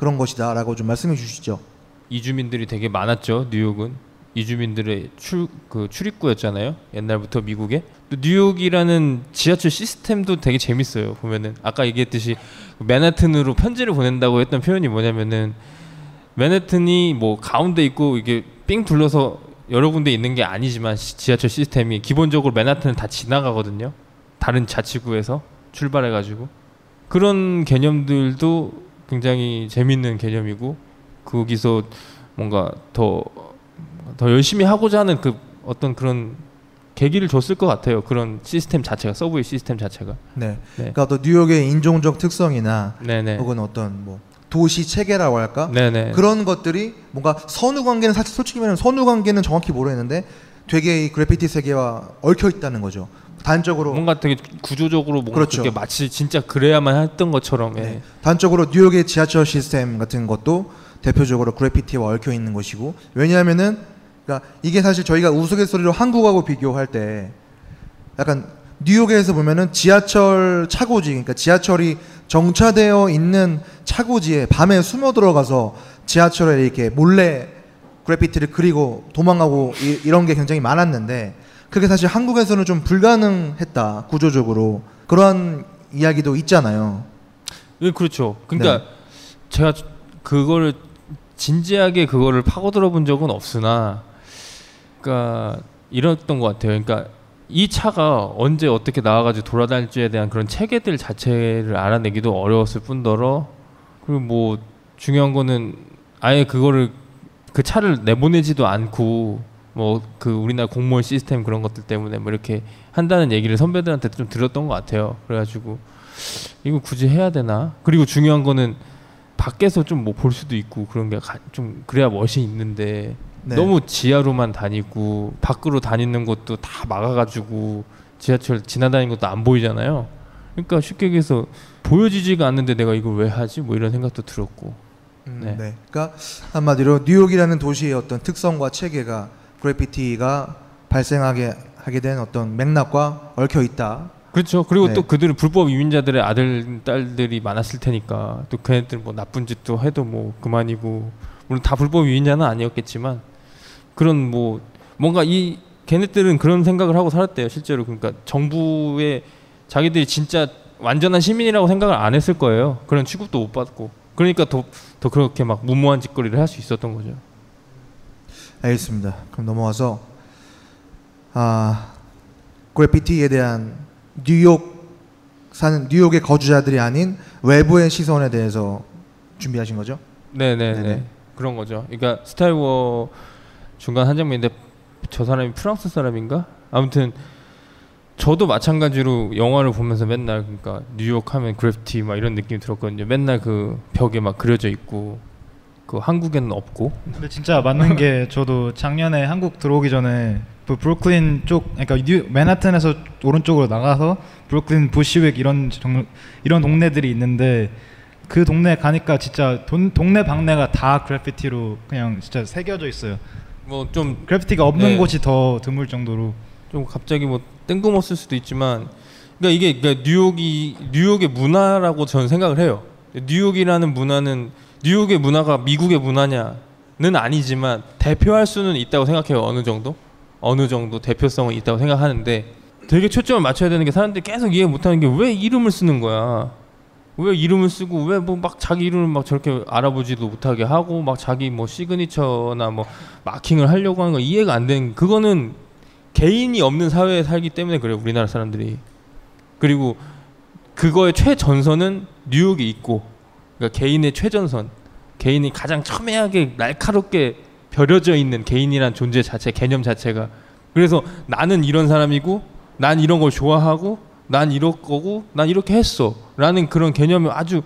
그런 것이다라고 좀 말씀해 주시죠. 이주민들이 되게 많았죠. 뉴욕은 이주민들의 출 그 출입구였잖아요. 옛날부터 미국에. 또 뉴욕이라는 지하철 시스템도 되게 재밌어요. 보면은 아까 얘기했듯이 맨하튼으로 편지를 보낸다고 했던 표현이 뭐냐면은 맨해튼이 뭐 가운데 있고 이게 삥 둘러서 여러 군데 있는 게 아니지만 시- 지하철 시스템이 기본적으로 맨하튼은 다 지나가거든요. 다른 자치구에서 출발해가지고 그런 개념들도 굉장히 재밌는 개념이고 거기서 뭔가 더 더 열심히 하고자 하는 그 어떤 그런 계기를 줬을 것 같아요. 그런 시스템 자체가 서브웨이 시스템 자체가. 네. 그러니까 또 뉴욕의 인종적 특성이나 네네. 혹은 어떤 뭐 도시 체계라고 할까 네네. 그런 것들이 뭔가 선후 관계는 사실 솔직히 말하면 선후 관계는 정확히 모르겠는데 되게 이 그래피티 세계와 얽혀 있다는 거죠. 단적으로 뭔가 되게 구조적으로 뭔가 그렇죠. 그렇게 마치 진짜 그래야만 했던 것처럼. 예. 네. 단적으로 뉴욕의 지하철 시스템 같은 것도 대표적으로 그래피티와 얽혀 있는 것이고 왜냐하면은 그러니까 이게 사실 저희가 우스갯소리로 한국하고 비교할 때 약간 뉴욕에서 보면은 지하철 차고지 그러니까 지하철이 정차되어 있는 차고지에 밤에 숨어 들어가서 지하철에 이렇게 몰래 그래피티를 그리고 도망가고 이, 이런 게 굉장히 많았는데 그게 사실 한국에서는 좀 불가능했다 구조적으로 그러한 이야기도 있잖아요. 예, 그렇죠. 그러니까 네. 제가 그거를 진지하게 그거를 파고들어 본 적은 없으나, 그러니까 이랬던 것 같아요. 그러니까 이 차가 언제 어떻게 나와가지고 돌아다닐지에 대한 그런 체계들 자체를 알아내기도 어려웠을 뿐더러, 그리고 뭐 중요한 거는 아예 그거를 그 차를 내보내지도 않고 뭐 그 우리나라 공무원 시스템 그런 것들 때문에 뭐 이렇게 한다는 얘기를 선배들한테 좀 들었던 것 같아요. 그래가지고 이거 굳이 해야 되나? 그리고 중요한 거는 밖에서 좀 뭐 볼 수도 있고 그런 게 좀 그래야 멋이 있는데 네. 너무 지하로만 다니고 밖으로 다니는 것도 다 막아가지고 지하철 지나다니는 것도 안 보이잖아요. 그러니까 쉽게 얘기해서 보여지지가 않는데 내가 이걸 왜 하지? 뭐 이런 생각도 들었고. 음, 네. 네. 그러니까 한마디로 뉴욕이라는 도시의 어떤 특성과 체계가 그래피티가 발생하게 하게 된 어떤 맥락과 얽혀 있다. 그렇죠. 그리고 네. 또 그들은 불법 이민자들의 아들 딸들이 많았을 테니까 또 걔네들 뭐 나쁜 짓도 해도 뭐 그만이고 물론 다 불법 이민자는 아니었겠지만 그런 뭐 뭔가 이 걔네들은 그런 생각을 하고 살았대요 실제로 그러니까 정부의 자기들이 진짜 완전한 시민이라고 생각을 안 했을 거예요 그런 취급도 못 받고 그러니까 더, 더 그렇게 막 무모한 짓거리를 할 수 있었던 거죠 알겠습니다. 그럼 넘어와서 아 그래피티에 대한 뉴욕 사는 뉴욕의 거주자들이 아닌 외부의 시선에 대해서 준비하신 거죠? 네네네 네네. 그런 거죠 그러니까 스타일워 중간 한 장면인데 저 사람이 프랑스 사람인가 아무튼 저도 마찬가지로 영화를 보면서 맨날 그러니까 뉴욕 하면 그래피티 막 이런 느낌이 들었거든요 맨날 그 벽에 막 그려져 있고 그 한국에는 없고 근데 진짜 맞는 게 [laughs] 저도 작년에 한국 들어오기 전에 그 브루클린 쪽 그러니까 뉴, 맨하튼에서 오른쪽으로 나가서 브루클린 부시윅 이런 정, 이런 동네들이 있는데 그 동네 가니까 진짜 돈, 동네 방네가 다 그래피티로 그냥 진짜 새겨져 있어요. 뭐 좀 그래피티가 없는 네. 곳이 더 드물 정도로 좀 갑자기 뭐 뜬금없을 수도 있지만 그러니까 이게 그러니까 뉴욕이 뉴욕의 문화라고 저는 생각을 해요. 뉴욕이라는 문화는 뉴욕의 문화가 미국의 문화냐는 아니지만 대표할 수는 있다고 생각해요. 어느 정도 어느 정도 대표성은 있다고 생각하는데 되게 초점을 맞춰야 되는 게 사람들이 계속 이해 못하는 게 왜 이름을 쓰는 거야. 왜 이름을 쓰고 왜 뭐 막 자기 이름을 막 저렇게 알아보지도 못하게 하고 막 자기 뭐 시그니처나 뭐 마킹을 하려고 하는 거 이해가 안 되는 그거는 개인이 없는 사회에 살기 때문에 그래요 우리나라 사람들이 그리고 그거의 최전선은 뉴욕이 있고 그러니까 개인의 최전선 개인이 가장 첨예하게 날카롭게 벼려져 있는 개인이란 존재 자체 개념 자체가. 그래서 나는 이런 사람이고 난 이런 걸 좋아하고 난 이럴 거고 난 이렇게 했어. 라는 그런 개념이 아주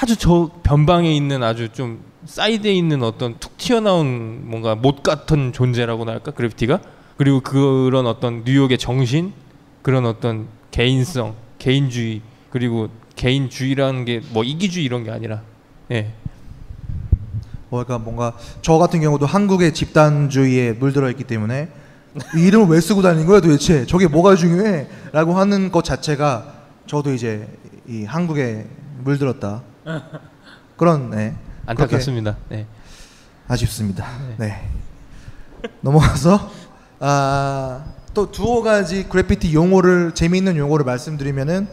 아주 저 변방에 있는 아주 좀 사이드에 있는 어떤 툭 튀어나온 뭔가 못 같은 존재라고나 할까? 그래피티가? 그리고 그런 어떤 뉴욕의 정신 그런 어떤 개인성 개인주의 그리고 개인주의라는 게 뭐 이기주의 이런 게 아니라. 예. 뭐랄까 뭔가 저 같은 경우도 한국의 집단주의에 물들어 있기 때문에 이 이름을 왜 쓰고 다니는 거야 도대체? 저게 뭐가 중요해? 라고 하는 것 자체가 저도 이제 이 한국에 물들었다. 그런 네, 안타깝습니다. 네. 아쉽습니다. 네, 넘어가서 아, 또 두어 가지 그래피티 용어를 재미있는 용어를 말씀드리면은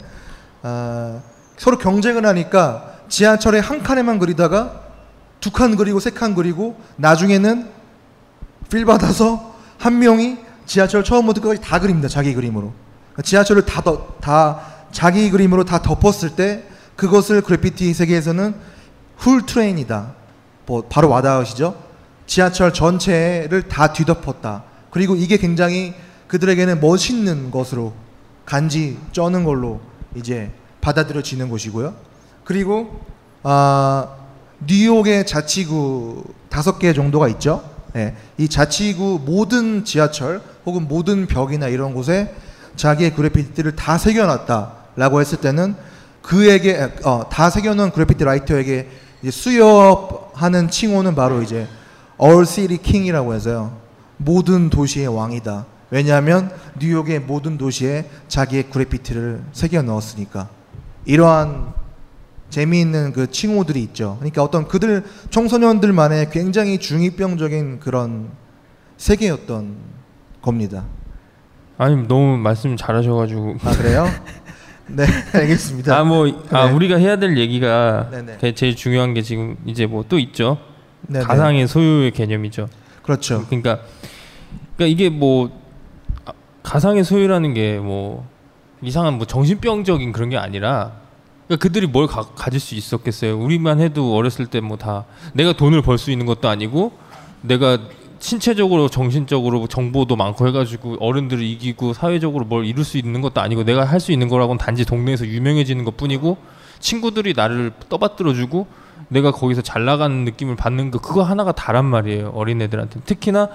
아, 서로 경쟁을 하니까 지하철에 한 칸에만 그리다가 두 칸 그리고 세 칸 그리고 나중에는 필 받아서 한 명이 지하철 처음부터 끝까지 다 그립니다 자기 그림으로. 지하철을 다, 더, 다 자기 그림으로 다 덮었을 때 그것을 그래피티 세계에서는 훌 트레인이다. 뭐 바로 와닿으시죠? 지하철 전체를 다 뒤덮었다. 그리고 이게 굉장히 그 그들에게는 멋있는 것으로 간지 쩌는 걸로 이제 받아들여지는 곳이고요. 그리고 아 뉴욕의 자치구 다섯 개 정도가 있죠. 예, 이 자치구 모든 지하철 혹은 모든 벽이나 이런 곳에 자기의 그래피티를 다 새겨놨다라고 했을 때는 그에게 어, 다 새겨놓은 그래피티 라이터에게 수여하는 칭호는 바로 이제 All City King이라고 해서요. 모든 도시의 왕이다. 왜냐하면 뉴욕의 모든 도시에 자기의 그래피티를 새겨 넣었으니까. 이러한 재미있는 그 칭호들이 있죠. 그러니까 어떤 그들 청소년들만의 굉장히 중이병적인 그런 세계였던 겁니다. 아니 너무 말씀 잘하셔가지고. 아 그래요? [laughs] 네 알겠습니다. 아뭐 아, 네. 우리가 해야 될 얘기가 네네. 그 제일 중요한 게 지금 이제 뭐 또 있죠. 네네. 가상의 소유의 개념이죠. 그렇죠. 그러니까 그러니까 이게 뭐 아, 가상의 소유라는 게 뭐 이상한 뭐 정신병적인 그런 게 아니라 그러니까 그들이 뭘 가, 가질 수 있었겠어요. 우리만 해도 어렸을 때 뭐 다 내가 돈을 벌 수 있는 것도 아니고 내가 신체적으로 정신적으로 정보도 많고 해가지고 어른들을 이기고 사회적으로 뭘 이룰 수 있는 것도 아니고 내가 할 수 있는 거라고는 단지 동네에서 유명해지는 것 뿐이고 친구들이 나를 떠받들어주고 내가 거기서 잘 나가는 느낌을 받는 거 그거 하나가 다란 말이에요 어린애들한테 특히나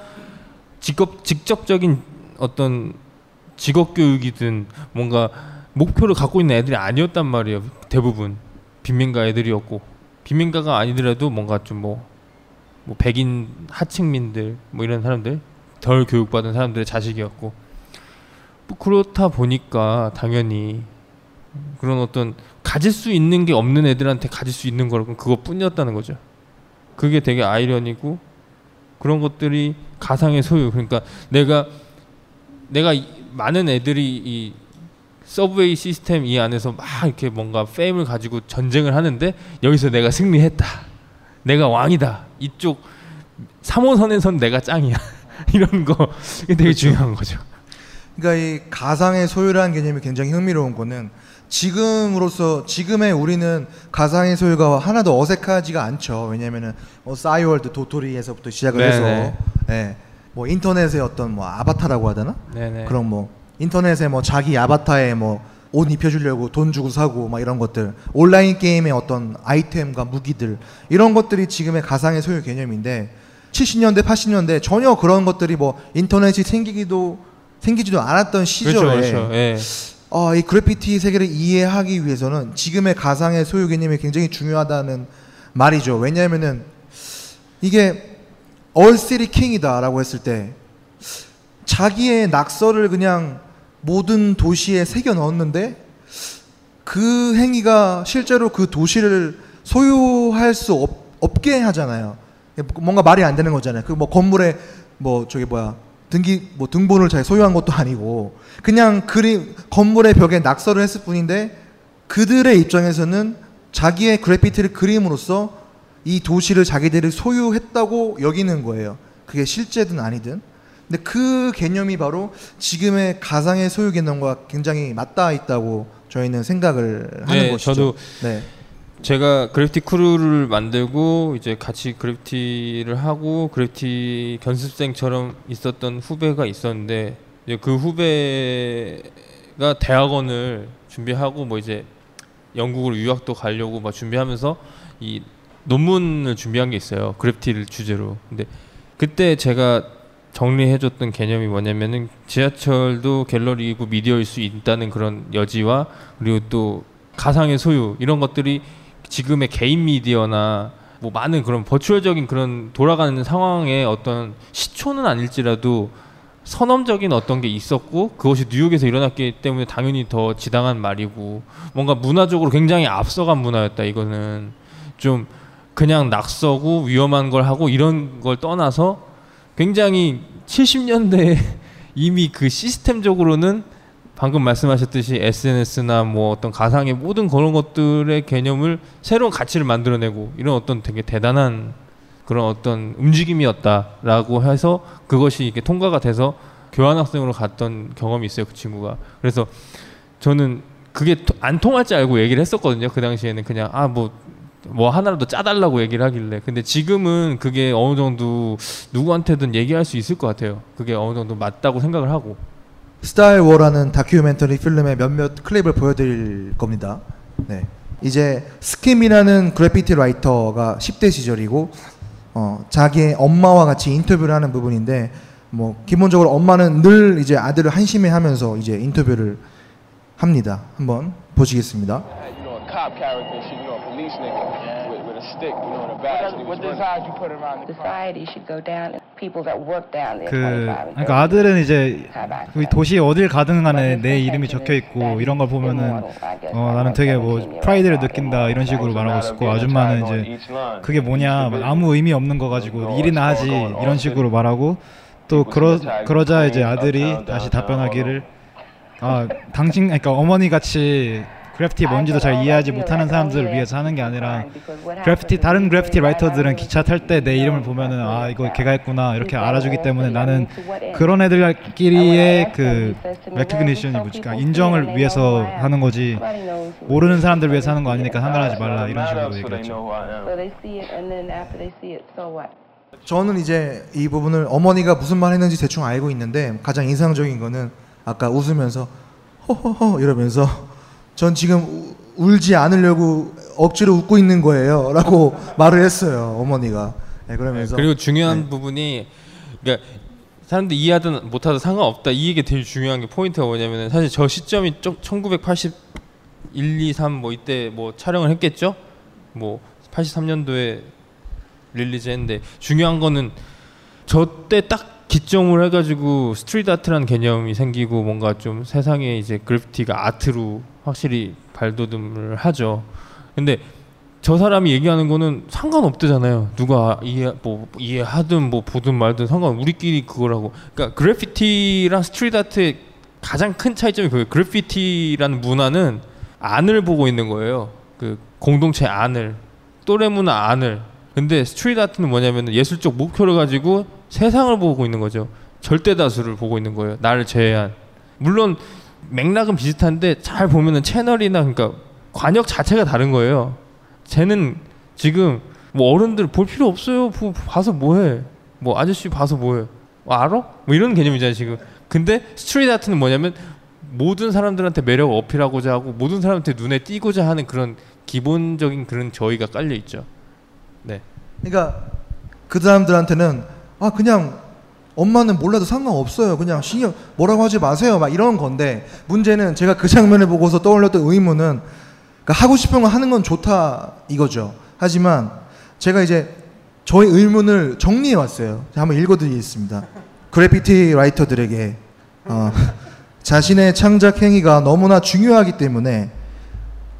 직업 직접적인 어떤 직업 교육이든 뭔가 목표를 갖고 있는 애들이 아니었단 말이에요 대부분 빈민가 애들이었고 빈민가가 아니더라도 뭔가 좀뭐 뭐 백인 하층민들 뭐 이런 사람들 덜 교육받은 사람들의 자식이었고 뭐 그렇다 보니까 당연히 그런 어떤 가질 수 있는 게 없는 애들한테 가질 수 있는 거라고 그것뿐이었다는 거죠. 그게 되게 아이러니고 그런 것들이 가상의 소유. 그러니까 내가 내가 이- 많은 애들이 이 서브웨이 시스템 이 안에서 막 이렇게 뭔가 페임을 가지고 전쟁을 하는데 여기서 내가 승리했다. 내가 왕이다. 이쪽 3호선에선 내가 짱이야. [laughs] 이런 거 되게 중요한 거죠. 그러니까 이 가상의 소유라는 개념이 굉장히 흥미로운 거는 지금으로서 지금의 우리는 가상의 소유가 하나도 어색하지가 않죠. 왜냐면은 뭐 싸이월드 도토리에서부터 시작을 네네. 해서 예. 뭐 인터넷의 어떤 뭐 아바타라고 하잖아. 네네. 그런 뭐 인터넷에 뭐 자기 아바타에 뭐 옷 입혀주려고 돈 주고 사고 막 이런 것들 온라인 게임의 어떤 아이템과 무기들 이런 것들이 지금의 가상의 소유 개념인데 70년대 80년대 전혀 그런 것들이 뭐 인터넷이 생기기도 생기지도 않았던 시절에 그렇죠, 그렇죠. 예. 어, 이 그래피티 세계를 이해하기 위해서는 지금의 가상의 소유 개념이 굉장히 중요하다는 말이죠. 왜냐하면은 이게 얼시리 킹이다라고 했을 때 자기의 낙서를 그냥 모든 도시에 새겨 넣었는데 그 행위가 실제로 그 도시를 소유할 수 없, 없게 하잖아요. 뭔가 말이 안 되는 거잖아요. 그 뭐 건물에 뭐 저기 뭐야 등기 뭐 등본을 잘 소유한 것도 아니고 그냥 그림 건물의 벽에 낙서를 했을 뿐인데 그들의 입장에서는 자기의 그래피티를 그림으로써 이 도시를 자기들이 소유했다고 여기는 거예요. 그게 실제든 아니든. 근데 그 개념이 바로 지금의 가상의 소유 개념과 굉장히 맞닿아 있다고 저희는 생각을 하는 네, 것이죠. 저도 네. 제가 그래피티 크루를 만들고 이제 같이 그래피티를 하고 그래피티 견습생처럼 있었던 후배가 있었는데 이제 그 후배가 대학원을 준비하고 뭐 이제 영국으로 유학도 가려고 막 준비하면서 이 논문을 준비한 게 있어요. 그래피티를 주제로. 근데 그때 제가 정리해줬던 개념이 뭐냐면은 지하철도 갤러리이고 미디어일 수 있다는 그런 여지와 그리고 또 가상의 소유 이런 것들이 지금의 개인 미디어나 뭐 많은 그런 버추얼적인 그런 돌아가는 상황의 어떤 시초는 아닐지라도 선험적인 어떤 게 있었고 그것이 뉴욕에서 일어났기 때문에 당연히 더 지당한 말이고 뭔가 문화적으로 굉장히 앞서간 문화였다 이거는 좀 그냥 낙서고 위험한 걸 하고 이런 걸 떠나서 굉장히 70년대에 [laughs] 이미 그 시스템적으로는 방금 말씀하셨듯이 SNS나 뭐 어떤 가상의 모든 그런 것들의 개념을 새로운 가치를 만들어내고 이런 어떤 되게 대단한 그런 어떤 움직임이었다라고 해서 그것이 이렇게 통과가 돼서 교환학생으로 갔던 경험이 있어요 그 친구가. 그래서 저는 그게 토- 안 통할 줄 알고 얘기를 했었거든요 그 당시에는. 그냥 아뭐 뭐 하나라도 짜달라고 얘기를 하길래 근데 지금은 그게 어느 정도 누구한테든 얘기할 수 있을 것 같아요 그게 어느 정도 맞다고 생각을 하고 스타일 워라는 다큐멘터리 필름의 몇몇 클립을 보여드릴 겁니다. 네. 이제 스킴이라는 그래피티 라이터가 10대 시절이고 어, 자기의 엄마와 같이 인터뷰를 하는 부분인데 뭐 기본적으로 엄마는 늘 이제 아들을 한심해 하면서 이제 인터뷰를 합니다. 한번 보시겠습니다. Stick, you know, in a was What decide you put around the society should go down and people that work down there 그25 and 그러니까 아들은 이제 그 도시 어딜 가든 간에 내 이름이 적혀 있고 이런 걸 보면은 어 나는 되게 뭐 프라이드를 느낀다 이런 식으로 말하고 있었고 아줌마는 이제 그게 뭐냐 막 아무 의미 없는 거 가지고 일이나 하지 이런 식으로 말하고 또 그러 그러자 이제 아들이 다시 답변하기를 아 당신 그러니까 어머니 같이 그래피티 뭔지도 잘 이해하지 못하는 사람들을 위해서 하는 게 아니라 그래피티 다른 그래피티 라이터들은 기차 탈 때 내 이름을 보면은 아 이거 걔가 했구나 이렇게 알아주기 때문에 나는 그런 애들끼리의 그 recognition이 뭐지? 그러니까 인정을 위해서 하는 거지. 모르는 사람들 위해서 하는 거 아니니까 상관하지 말라 이런 식으로 얘기했죠. 저는 이제 이 부분을 어머니가 무슨 말 했는지 대충 알고 있는데 가장 인상적인 거는 아까 웃으면서 허허허 이러면서 전 지금 우- 울지 않으려고 억지로 웃고 있는 거예요 [laughs] 라고 말을 했어요 어머니가 네, 그러면서 그리고 중요한 부분이 그러니까 사람들 이해하든 못하든 상관없다. 이 얘기 되게 중요한 게 포인트가 뭐냐면은 사실 저 시점이 1981, 2, 3 뭐 이때 뭐 촬영을 했겠죠. 뭐 83년도에 release 했는데 중요한 거는 저 때 딱 기점을 해가지고 street art라는 개념이 생기고 뭔가 좀 세상에 이제 그래피티가 art로 확실히 발돋움을 하죠. 근데 저 사람이 얘기하는 거는 상관없대잖아요. 누가 이해 뭐 이해하든 뭐 보든 말든 상관 우리끼리 그거라고. 그러니까 그래피티랑 street art의 가장 큰 차이점이 그거예요. 그래피티라는 문화는 안을 보고 있는 거예요. 그 공동체 안을 또래 문화 안을. 근데 street art는 뭐냐면 예술적 목표를 가지고 세상을 보고 있는 거죠. 절대 다수를 보고 있는 거예요. 나를 제외한. 물론 맥락은 비슷한데 잘 보면은 채널이나 그러니까 과녁 자체가 다른 거예요. 쟤는 지금 뭐 어른들 볼 필요 없어요. 보, 봐서 뭐해? 뭐 아저씨 봐서 뭐해? 뭐 알아? 뭐 이런 개념이잖아요 지금. 근데 street art는 뭐냐면 모든 사람들한테 매력 어필하고자 하고 모든 사람한테 눈에 띄고자 하는 그런 기본적인 그런 저의가 깔려 있죠. 네. 그러니까 그 사람들한테는 아 그냥 엄마는 몰라도 상관없어요. 그냥 신경 뭐라고 하지 마세요. 막 이런 건데 문제는 제가 그 장면을 보고서 떠올렸던 의문은 그러니까 하고 싶은 거 하는 건 좋다 이거죠. 하지만 제가 이제 저의 의문을 정리해 왔어요. 한번 읽어드리겠습니다. 그래피티 라이터들에게 어, [laughs] 자신의 창작 행위가 너무나 중요하기 때문에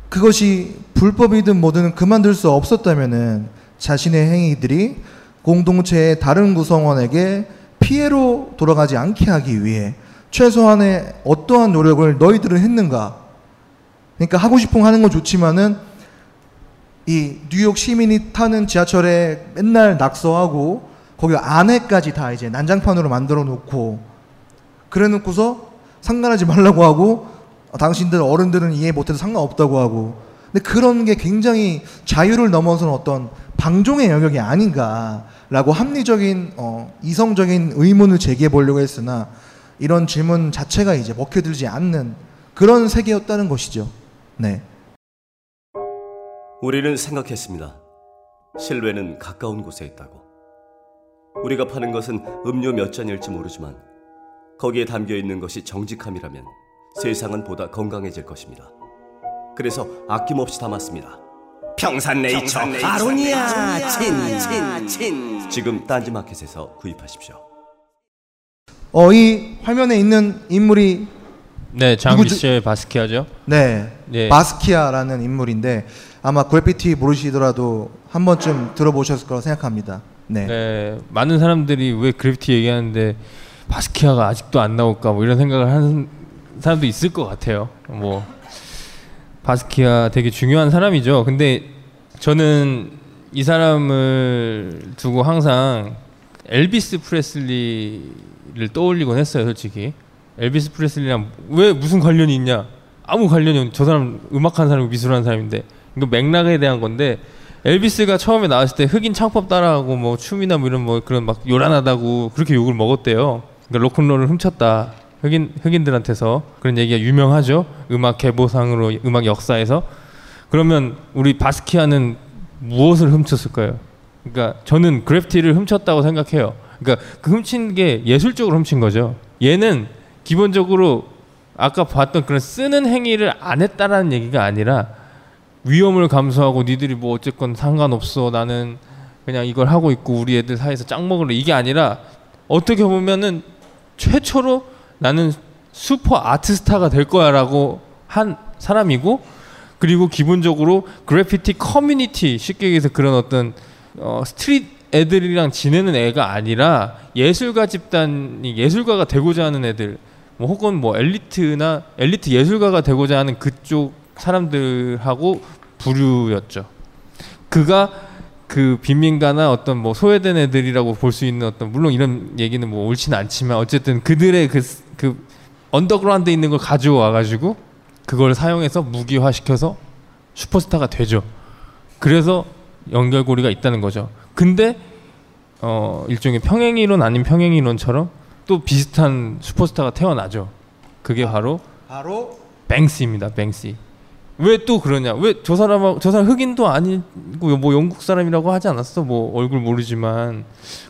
그것이 불법이든 뭐든 그만둘 수 없었다면은 자신의 행위들이 공동체의 다른 구성원에게 피해로 돌아가지 않게 하기 위해 최소한의 어떠한 노력을 너희들은 했는가? 그러니까 하고 싶은 거 하는 건 좋지만은 이 뉴욕 시민이 타는 지하철에 맨날 낙서하고 거기 안에까지 다 이제 난장판으로 만들어 놓고 그래 놓고서 상관하지 말라고 하고 어, 당신들 어른들은 이해 못해도 상관없다고 하고 근데 그런 게 굉장히 자유를 넘어서는 어떤 방종의 영역이 아닌가 라고 합리적인 어, 이성적인 의문을 제기해 보려고 했으나 이런 질문 자체가 이제 먹혀들지 않는 그런 세계였다는 것이죠. 네. 우리는 생각했습니다. 실외는 가까운 곳에 있다고. 우리가 파는 것은 음료 몇 잔일지 모르지만 거기에 담겨 있는 것이 정직함이라면 세상은 보다 건강해질 것입니다. 그래서 아낌없이 담았습니다. 평산네이처 아로니아 친친친 지금 딴지마켓에서 구입하십시오. 어, 이 화면에 있는 인물이 네? 장미셸 바스키아죠. 네, 예. 바스키아라는 인물인데 아마 그래피티 모르시더라도 한 번쯤 들어보셨을 거라 생각합니다. 네. 네, 많은 사람들이 왜 그래피티 얘기하는데 바스키아가 아직도 안 나올까 뭐 이런 생각을 하는 사람도 있을 것 같아요. 뭐 바스키아 되게 중요한 사람이죠. 근데 저는 이 사람을 두고 항상 엘비스 프레슬리를 떠올리곤 했어요, 솔직히. 엘비스 프레슬리랑 왜 무슨 관련이 있냐? 아무 관련이 없. 저 사람 음악하는 사람이고 미술하는 사람인데 이거 맥락에 대한 건데 엘비스가 처음에 나왔을 때 흑인 창법 따라하고 뭐 춤이나 뭐 이런 뭐 그런 막 요란하다고 그렇게 욕을 먹었대요. 그러니까 로큰롤을 훔쳤다. 흑인 흑인들한테서 그런 얘기가 유명하죠. 음악 개보상으로 음악 역사에서 그러면 우리 바스키아는 무엇을 훔쳤을까요? 그러니까 저는 그래피티를 훔쳤다고 생각해요. 그러니까 그 훔친 게 예술적으로 훔친 거죠. 얘는 기본적으로 아까 봤던 그런 쓰는 행위를 안 했다라는 얘기가 아니라 위험을 감수하고 니들이 뭐 어쨌건 상관없어 나는 그냥 이걸 하고 있고 우리 애들 사이에서 짱 먹을래 이게 아니라 어떻게 보면은 최초로 나는 super art star가 될 거야라고 한 사람이고 그리고 기본적으로 그래피티 커뮤니티 쉽게 얘기해서 그런 어떤 어, street 애들이랑 지내는 애가 아니라 예술가 집단이 예술가가 되고자 하는 애들 뭐 혹은 뭐 엘리트나 엘리트 예술가가 되고자 하는 그쪽 사람들하고 부류였죠. 그가 그 빈민가나 어떤 뭐 소외된 애들이라고 볼 수 있는 어떤 물론 이런 얘기는 뭐 옳지는 않지만 어쨌든 그들의 그, 그 언더그라운드에 있는 걸 가져와 가지고 그걸 사용해서 무기화 시켜서 슈퍼스타가 되죠. 그래서 연결고리가 있다는 거죠. 근데 어 일종의 평행이론 아닌 평행이론처럼 또 비슷한 슈퍼스타가 태어나죠. 그게 바로 바로 뱅스입니다. 뱅스. 왜 또 그러냐? 왜 저 사람 저 사람 흑인도 아니고 뭐 영국 사람이라고 하지 않았어? 뭐 얼굴 모르지만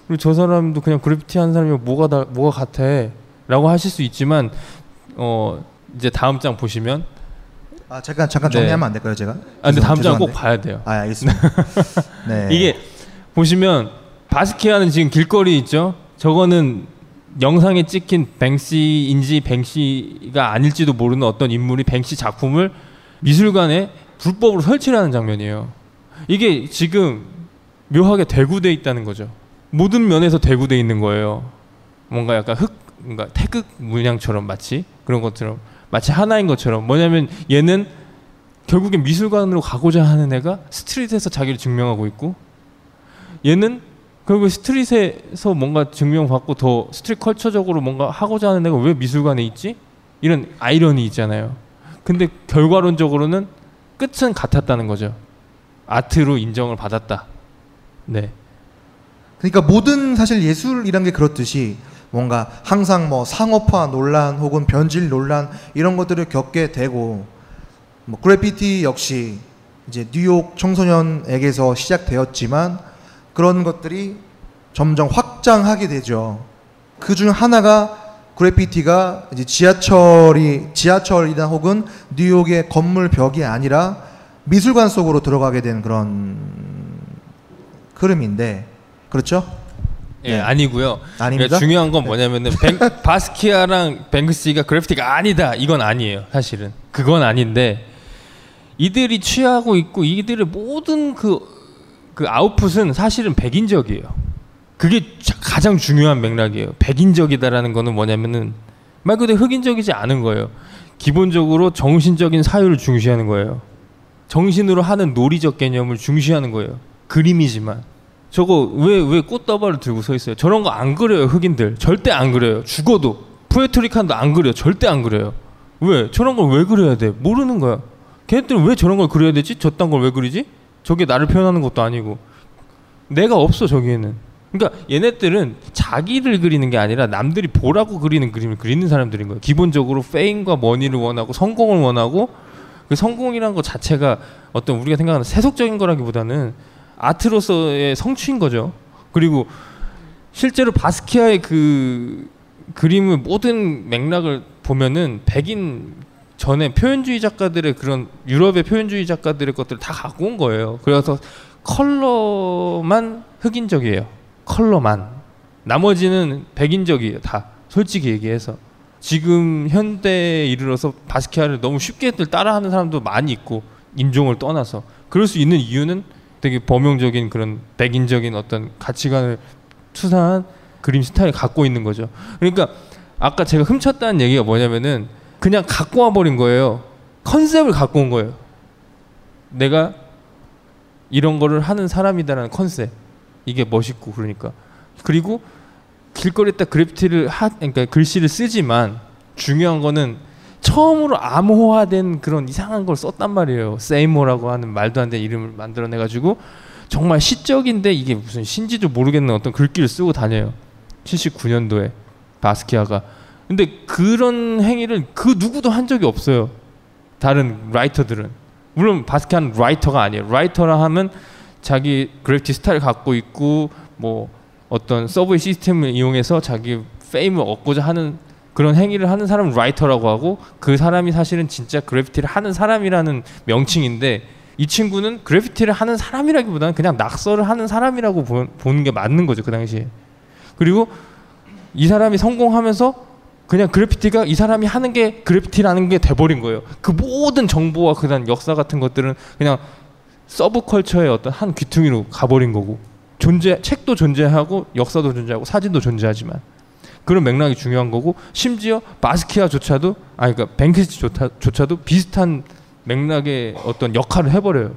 그리고 저 사람도 그냥 그래피티 한 사람이 뭐가 다 뭐가 같아?라고 하실 수 있지만 어 이제 다음 장 보시면 아 잠깐 잠깐 정리하면 안 될까요 제가? 아 근데 다음 장 꼭. 봐야 돼요. 아 알겠습니다. [laughs] 네. 이게 보시면 바스키아는 지금 길거리 있죠. 저거는 영상에 찍힌 뱅시인지 뱅시가 아닐지도 모르는 어떤 인물이 뱅시 작품을 미술관에 불법으로 설치를 하는 장면이에요. 이게 지금 묘하게 대구돼 있다는 거죠. 모든 면에서 대구돼 있는 거예요. 뭔가 약간 흑, 뭔가 태극 문양처럼 마치 그런 것처럼 마치 하나인 것처럼 뭐냐면 얘는 결국엔 미술관으로 가고자 하는 애가 스트릿에서 자기를 증명하고 있고 얘는 결국 스트릿에서 뭔가 증명받고 더 스트릿 컬처적으로 뭔가 하고자 하는 애가 왜 미술관에 있지? 이런 아이러니 있잖아요. 근데 결과론적으로는 끝은 같았다는 거죠. 아트로 인정을 받았다. 네. 그러니까 모든 사실 예술이란 게 그렇듯이 뭔가 항상 뭐 상업화 논란 혹은 변질 논란 이런 것들을 겪게 되고 뭐 그래피티 역시 이제 뉴욕 청소년에게서 시작되었지만 그런 것들이 점점 확장하게 되죠. 그 중 하나가 그래피티가 이제 지하철이 지하철이나 혹은 뉴욕의 건물 벽이 아니라 미술관 속으로 들어가게 된 그런 흐름인데 그렇죠? 예, 아니고요. 아닙니다? 그러니까 중요한 건 뭐냐면은 뱅, [laughs] 바스키아랑 뱅크시가 그래피티가 아니다. 이건 아니에요. 사실은 그건 아닌데 이들이 취하고 있고 이들의 모든 그, 그 아웃풋은 사실은 백인적이에요. 그게 자- 가장 중요한 맥락이에요. 백인적이다라는 거는 뭐냐면은 말 그대로 흑인적이지 않은 거예요. 기본적으로 정신적인 사유를 중시하는 거예요. 정신으로 하는 놀이적 개념을 중시하는 거예요. 그림이지만 저거 왜 왜 꽃다발을 들고 서 있어요? 저런 거 안 그려요 흑인들 절대 안 그려요. 죽어도 푸에토리칸도 안 그려 절대 안 그려요. 왜 저런 걸 왜 그려야 돼? 모르는 거야. 걔네들은 왜 저런 걸 그려야 되지? 저딴 걸 왜 그리지? 저게 나를 표현하는 것도 아니고 내가 없어 저기에는. 그러니까 얘네들은 자기를 그리는 게 아니라 남들이 보라고 그리는 그림을 그리는 사람들인 거예요. 기본적으로 페임과 머니를 원하고 성공을 원하고 그 성공이라는 것 자체가 어떤 우리가 생각하는 세속적인 거라기보다는 아트로서의 성취인 거죠. 그리고 실제로 바스키아의 그 그림의 모든 맥락을 보면은 백인 전에 표현주의 작가들의 그런 유럽의 표현주의 작가들의 것들을 다 갖고 온 거예요. 그래서 컬러만 흑인적이에요. 컬러만. 나머지는 백인적이에요. 다 솔직히 얘기해서. 지금 현대에 이르러서 바스키아를 너무 쉽게 따라하는 사람도 많이 있고 인종을 떠나서 그럴 수 있는 이유는 되게 범용적인 그런 백인적인 어떤 가치관을 투사한 그림 스타일을 갖고 있는 거죠. 그러니까 아까 제가 훔쳤다는 얘기가 뭐냐면은 그냥 갖고 와 버린 거예요. 컨셉을 갖고 온 거예요. 내가 이런 거를 하는 사람이다라는 컨셉. 이게 멋있고 그러니까. 그리고 길거리에다 그래피티를 하 그러니까 글씨를 쓰지만 중요한 거는 처음으로 암호화된 그런 이상한 걸 썼단 말이에요. 세이모라고 하는 말도 안 되는 이름을 만들어내 가지고 정말 시적인데 이게 무슨 신지도 모르겠는 어떤 글귀를 쓰고 다녀요. 79년도에 바스키아가 근데 그런 행위를 그 누구도 한 적이 없어요. 다른 writer들은 물론 바스키아는 writer가 아니에요. Writer라 하면 자기 그래피티 스타일 갖고 있고 뭐 어떤 subway system을 이용해서 자기 fame을 얻고자 하는 그런 행위를 하는 사람을 writer라고 하고 그 사람이 사실은 진짜 그래피티를 하는 사람이라는 명칭인데 이 친구는 그래피티를 하는 사람이라기보다는 그냥 낙서를 하는 사람이라고 보, 보는 게 맞는 거죠 그 당시에. 그리고 이 사람이 성공하면서 그냥 그래피티가 이 사람이 하는 게 그래피티라는 게 돼버린 거예요. 그 모든 정보와 그다음 역사 같은 것들은 그냥 서브컬처의 어떤 한 귀퉁이로 가버린 거고. 존재 책도 존재하고 역사도 존재하고 사진도 존재하지만 그런 맥락이 중요한 거고 심지어 바스키아조차도 아니 그러니까 뱅크시조차도 비슷한 맥락의 어떤 역할을 해버려요.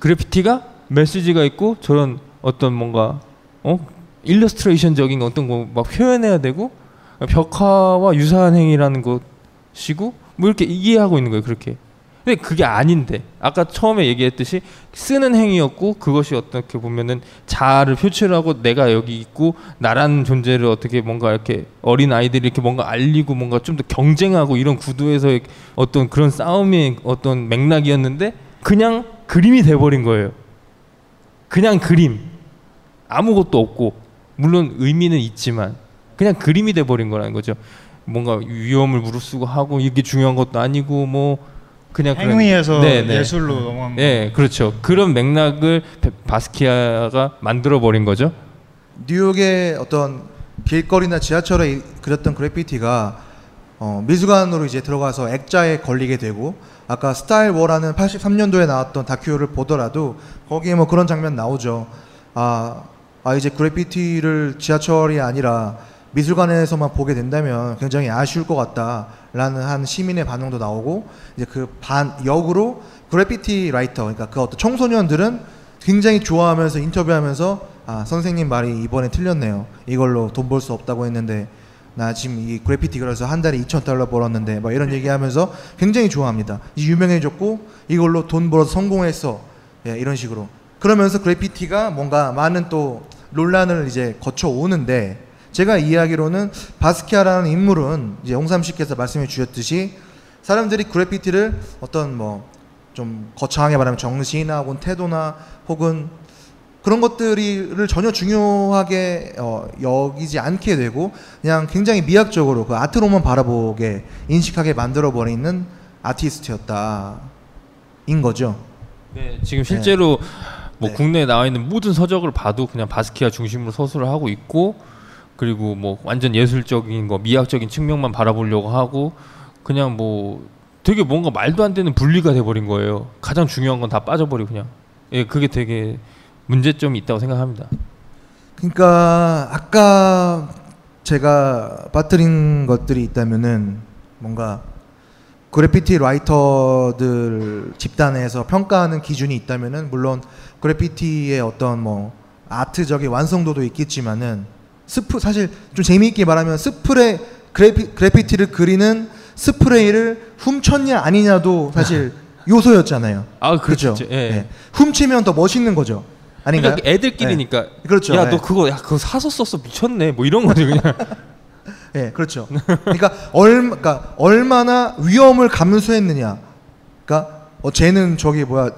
그래피티가 메시지가 있고 저런 어떤 뭔가 어 일러스트레이션적인 어떤 거 막 표현해야 되고 벽화와 유사한 행위라는 것이고 뭐 이렇게 이해하고 있는 거예요 그렇게. 근데 그게 아닌데 아까 처음에 얘기했듯이 쓰는 행위였고 그것이 어떻게 보면은 자아를 표출하고 내가 여기 있고 나라는 존재를 어떻게 뭔가 이렇게 어린 아이들이 이렇게 뭔가 알리고 뭔가 좀 더 경쟁하고 이런 구도에서의 어떤 그런 싸움의 어떤 맥락이었는데 그냥 그림이 돼버린 거예요. 그냥 그림 아무것도 없고 물론 의미는 있지만 그냥 그림이 돼버린 거라는 거죠. 뭔가 위험을 무릅쓰고 하고 이게 중요한 것도 아니고 뭐 그냥 그런- 행위에서 네, 네. 예술로 넘어간 네, 그렇죠. 그런 맥락을 베- 바스키아가 만들어 버린 거죠. 뉴욕의 어떤 길거리나 지하철에 이- 그렸던 그래피티가 어, 미술관으로 이제 들어가서 액자에 걸리게 되고 아까 스타일 워라는 83년도에 나왔던 다큐를 보더라도 거기에 뭐 그런 장면 나오죠. 아, 아 이제 그래피티를 지하철이 아니라 미술관에서만 보게 된다면 굉장히 아쉬울 것 같다라는 한 시민의 반응도 나오고 이제 그 반 역으로 그래피티 라이터 그러니까 그 어떤 청소년들은 굉장히 좋아하면서 인터뷰하면서 아 선생님 말이 이번에 틀렸네요. 이걸로 돈 벌 수 없다고 했는데 나 지금 이 그래피티 그려서 한 달에 2천 달러 벌었는데 막 이런 얘기하면서 굉장히 좋아합니다. 유명해졌고 이걸로 돈 벌어서 성공했어. 예, 이런 식으로. 그러면서 그래피티가 뭔가 많은 또 논란을 이제 거쳐 오는데 제가 이해하기로는 바스키아라는 인물은 이제 홍삼 씨께서 말씀해 주셨듯이 사람들이 그래피티를 어떤 뭐 좀 거창하게 말하면 정신이나 혹은 태도나 혹은 그런 것들을 전혀 중요하게 어, 여기지 않게 되고 그냥 굉장히 미학적으로 그 아트로만 바라보게 인식하게 만들어 버리는 아티스트였다 인 거죠. 네, 지금 실제로 뭐 국내에 나와 있는 모든 서적을 봐도 그냥 바스키아 중심으로 서술을 하고 있고 그리고 뭐 완전 예술적인 거 미학적인 측면만 바라보려고 하고 그냥 뭐 되게 뭔가 말도 안 되는 분리가 돼버린 거예요. 가장 중요한 건 다 빠져버리고 그냥 예 그게 되게 문제점이 있다고 생각합니다. 그러니까 아까 제가 빠뜨린 것들이 있다면은 뭔가 그래피티 라이터들 집단에서 평가하는 기준이 있다면은 물론 그래피티의 어떤 뭐 아트적인 완성도도 있겠지만은 스프 사실 좀 재미있게 말하면 스프레 그래피, 그래피티를 그리는 스프레이를 훔쳤냐 아니냐도 사실 [laughs] 요소였잖아요. 아 그렇죠. 예. 훔치면 더 멋있는 거죠. 아닌가요? 그러니까 애들끼리니까. 네. 그렇죠. 야 네. 너 그거 야 그거 사서 썼어 미쳤네 뭐 이런 거지 그냥. [laughs] 예, 그렇죠. 그러니까 얼마, 그러니까 얼마나 위험을 감수했느냐. 그러니까 어, 쟤는 저기 뭐야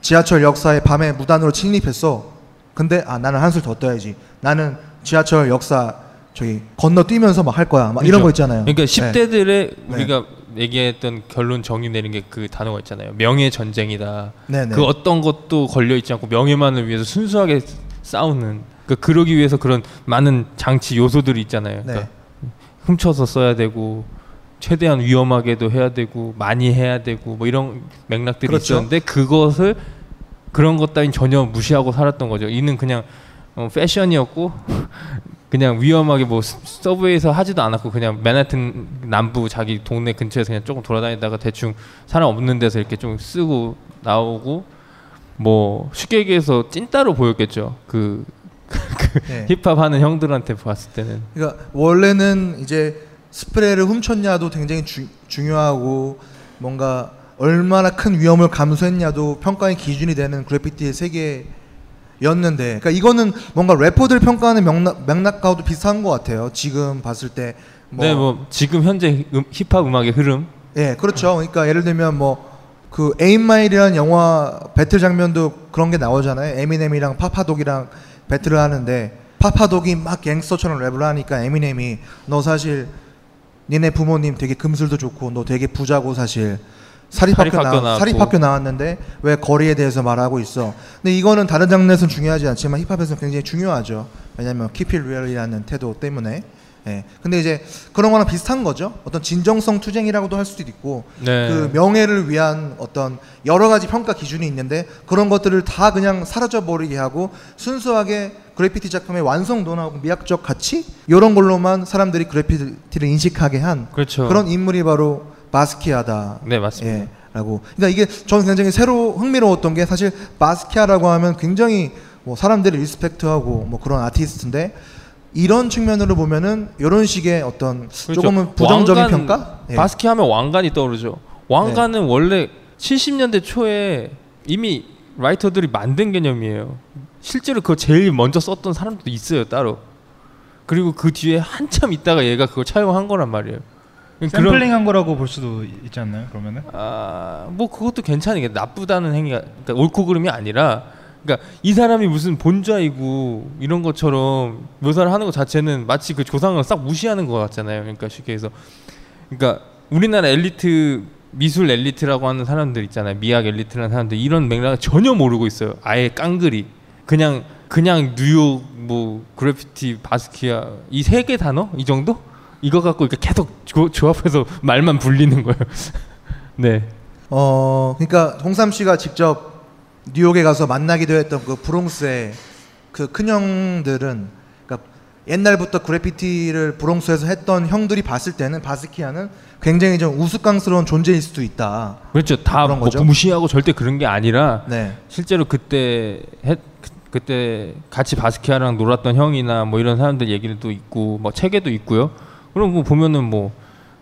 지하철 역사에 밤에 무단으로 침입했어. 근데 아 나는 한술 더 떠야지. 나는 지하철 역사 저기 건너뛰면서 막 할 거야. 막 이런 그렇죠. 거 있잖아요. 그러니까 네. 10대들의 네. 우리가 얘기했던 결론 정의 내린 게 그 단어가 있잖아요. 명예 전쟁이다. 네네. 그 어떤 것도 걸려 있지 않고 명예만을 위해서 순수하게 싸우는. 그러니까 그러기 위해서 그런 많은 장치 요소들이 있잖아요. 그러니까 네. 훔쳐서 써야 되고 최대한 위험하게도 해야 되고 많이 해야 되고 뭐 이런 맥락들이 그렇죠. 있었는데 그것을 그런 것 따윈 전혀 무시하고 살았던 거죠. 이는 그냥 어, 패션이었고 [laughs] 그냥 위험하게 뭐 스- 서브웨이에서 하지도 않았고 그냥 맨하튼 남부 자기 동네 근처에서 그냥 조금 돌아다니다가 대충 사람 없는 데서 이렇게 좀 쓰고 나오고 뭐 쉽게 얘기해서 찐따로 보였겠죠. 그, [laughs] 그 네. 힙합 하는 형들한테 봤을 때는 그러니까 원래는 이제 스프레이를 훔쳤냐도 굉장히 주- 중요하고 뭔가 얼마나 큰 위험을 감수했냐도 평가의 기준이 되는 그래피티의 세계 였는데 그러니까 이거는 뭔가 래퍼들 평가하는 맥락, 맥락과도 비슷한 것 같아요. 지금 봤을 때 네, 뭐 지금 현재 음, 힙합 음악의 흐름. 예, 그렇죠. 그러니까 예를 들면 뭐 그 8 Mile이라는 영화 배틀 장면도 그런 게 나오잖아요. 에미넴이랑 파파독이랑 battle을 하는데 파파독이 막 갱스터처럼 랩을 하니까 에미넴이 너 사실 니네 부모님 되게 금슬도 좋고 너 되게 부자고 사실 사립학교, 사립학교 나. 사립학교 나왔는데 왜 거리에 대해서 말하고 있어? 근데 이거는 다른 장르에서는 중요하지 않지만 힙합에서는 굉장히 중요하죠. 왜냐하면 keep it real이라는 태도 때문에. 예. 근데 이제 그런 거랑 비슷한 거죠. 어떤 진정성 투쟁이라고도 할 수도 있고 네. 그 명예를 위한 어떤 여러 가지 평가 기준이 있는데 그런 것들을 다 그냥 사라져 버리게 하고 순수하게 그래피티 작품의 완성도나 미학적 가치 이런 걸로만 사람들이 그래피티를 인식하게 한 그렇죠. 런 인물이 바로 바스키아다. 네, 맞습니다. 예, 라고. 그러니까 이게 저는 굉장히 새로 흥미로웠던 게 사실 바스키아라고 하면 굉장히 뭐 사람들이 respect하고 뭐 그런 아티스트인데 이런 측면으로 보면은 이런 식의 어떤 조금은 부정적인 그렇죠. 왕관, 평가? 예. 바스키아 하면 왕관이 떠오르죠. 왕관은 원래 70년대 초에 이미 writer들이 만든 개념이에요. 실제로 그거 제일 먼저 썼던 사람들도 있어요 따로. 그리고 그 뒤에 한참 있다가 얘가 그걸 차용한 거란 말이에요. 샘플링한 거라고 볼 수도 있지 않나요? 그러면은? 아, 뭐 그것도 괜찮은 게 나쁘다는 행위가 그러니까 옳고 그름이 아니라 그러니까 이 사람이 무슨 본좌이고 이런 것처럼 묘사를 하는 것 자체는 마치 그 조상을 싹 무시하는 것 같잖아요. 그러니까 쉽게 해서 그러니까 우리나라 엘리트 미술 엘리트라고 하는 사람들 있잖아요. 미학 엘리트라는 사람들 이런 맥락을 전혀 모르고 있어요. 아예 깡그리 그냥 그냥 뉴욕 뭐 그래피티 바스키아 이 세 개 단어 이 정도 이거 갖고 이렇게 계속 조, 조합해서 말만 불리는 거예요. [laughs] 네. 어, 그러니까 홍삼 씨가 직접 뉴욕에 가서 만나기도 했던 그 브롱스의 그 큰형들은 그러니까 옛날부터 그래피티를 브롱스에서 했던 형들이 봤을 때는 바스키아는 굉장히 좀 우스꽝스러운 존재일 수도 있다. 그렇죠. 다 그런 뭐 거죠? 무시하고 절대 그런 게 아니라 네. 실제로 그때 했, 그, 때 같이 바스키아랑 놀았던 형이나 뭐 이런 사람들 얘기도 있고 뭐 책에도 있고요. 그럼 뭐 보면은 뭐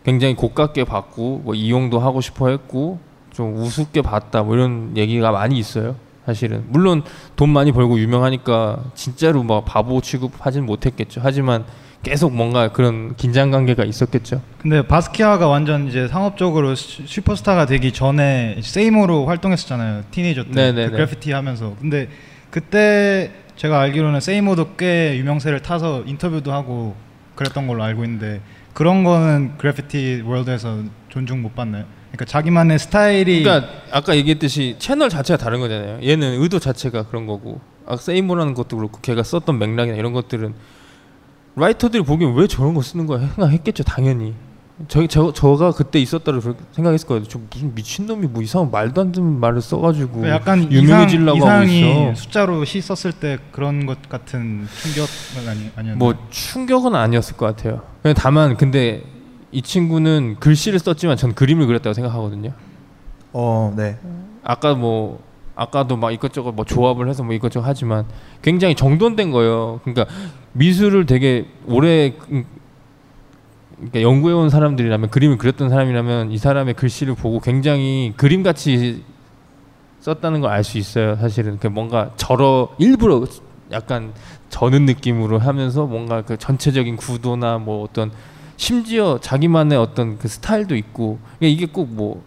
굉장히 고깝게 봤고 뭐 이용도 하고 싶어 했고 좀 우습게 봤다 뭐 이런 얘기가 많이 있어요. 사실은 물론 돈 많이 벌고 유명하니까 진짜로 막 바보 취급하진 못했겠죠. 하지만 계속 뭔가 그런 긴장 관계가 있었겠죠. 근데 바스키아가 완전 이제 상업적으로 슈- 슈퍼스타가 되기 전에 세이모로 활동했었잖아요. 티네이저 때. 그 그래피티 하면서. 근데 그때 제가 알기로는 세이모도 꽤 유명세를 타서 인터뷰도 하고 그랬던 걸로 알고 있는데 그런 거는 그래피티 월드에서 존중 못 받나요? 그러니까 자기만의 스타일이 그러니까 아까 얘기했듯이 채널 자체가 다른 거잖아요. 얘는 의도 자체가 그런 거고, 아, 세이모라는 것도 그렇고, 걔가 썼던 맥락이나 이런 것들은 라이터들이 보기엔 왜 저런 거 쓰는 거야 생각했겠죠, 당연히. 저, 저, 저가 그때 있었다고 생각했을 거예요. 저 무슨 미친놈이 뭐 이상한 말도 안 되는 말을 써가지고 그 약간 유명해지려고 이상, 하고 이상이 있어. 숫자로 시 썼을 때 그런 것 같은 충격은 아니 아니었나요? 뭐 충격은 아니었을 것 같아요. 그냥 다만 근데 이 친구는 글씨를 썼지만 전 그림을 그렸다고 생각하거든요. 어, 네. 아까 뭐 아까도 막 이것저것 뭐 조합을 해서 뭐 이것저것 하지만 굉장히 정돈된 거예요. 그러니까 미술을 되게 오래 음, 그러니까 연구해 온 사람들이라면 그림을 그렸던 사람이라면 이 사람의 글씨를 보고 굉장히 그림같이 썼다는 걸 알 수 있어요. 사실은. 그 뭔가 절어 일부러 약간 저는 느낌으로 하면서 뭔가 그 전체적인 구도나 뭐 어떤 심지어 자기만의 어떤 그 스타일도 있고 그러니까 이게 꼭 뭐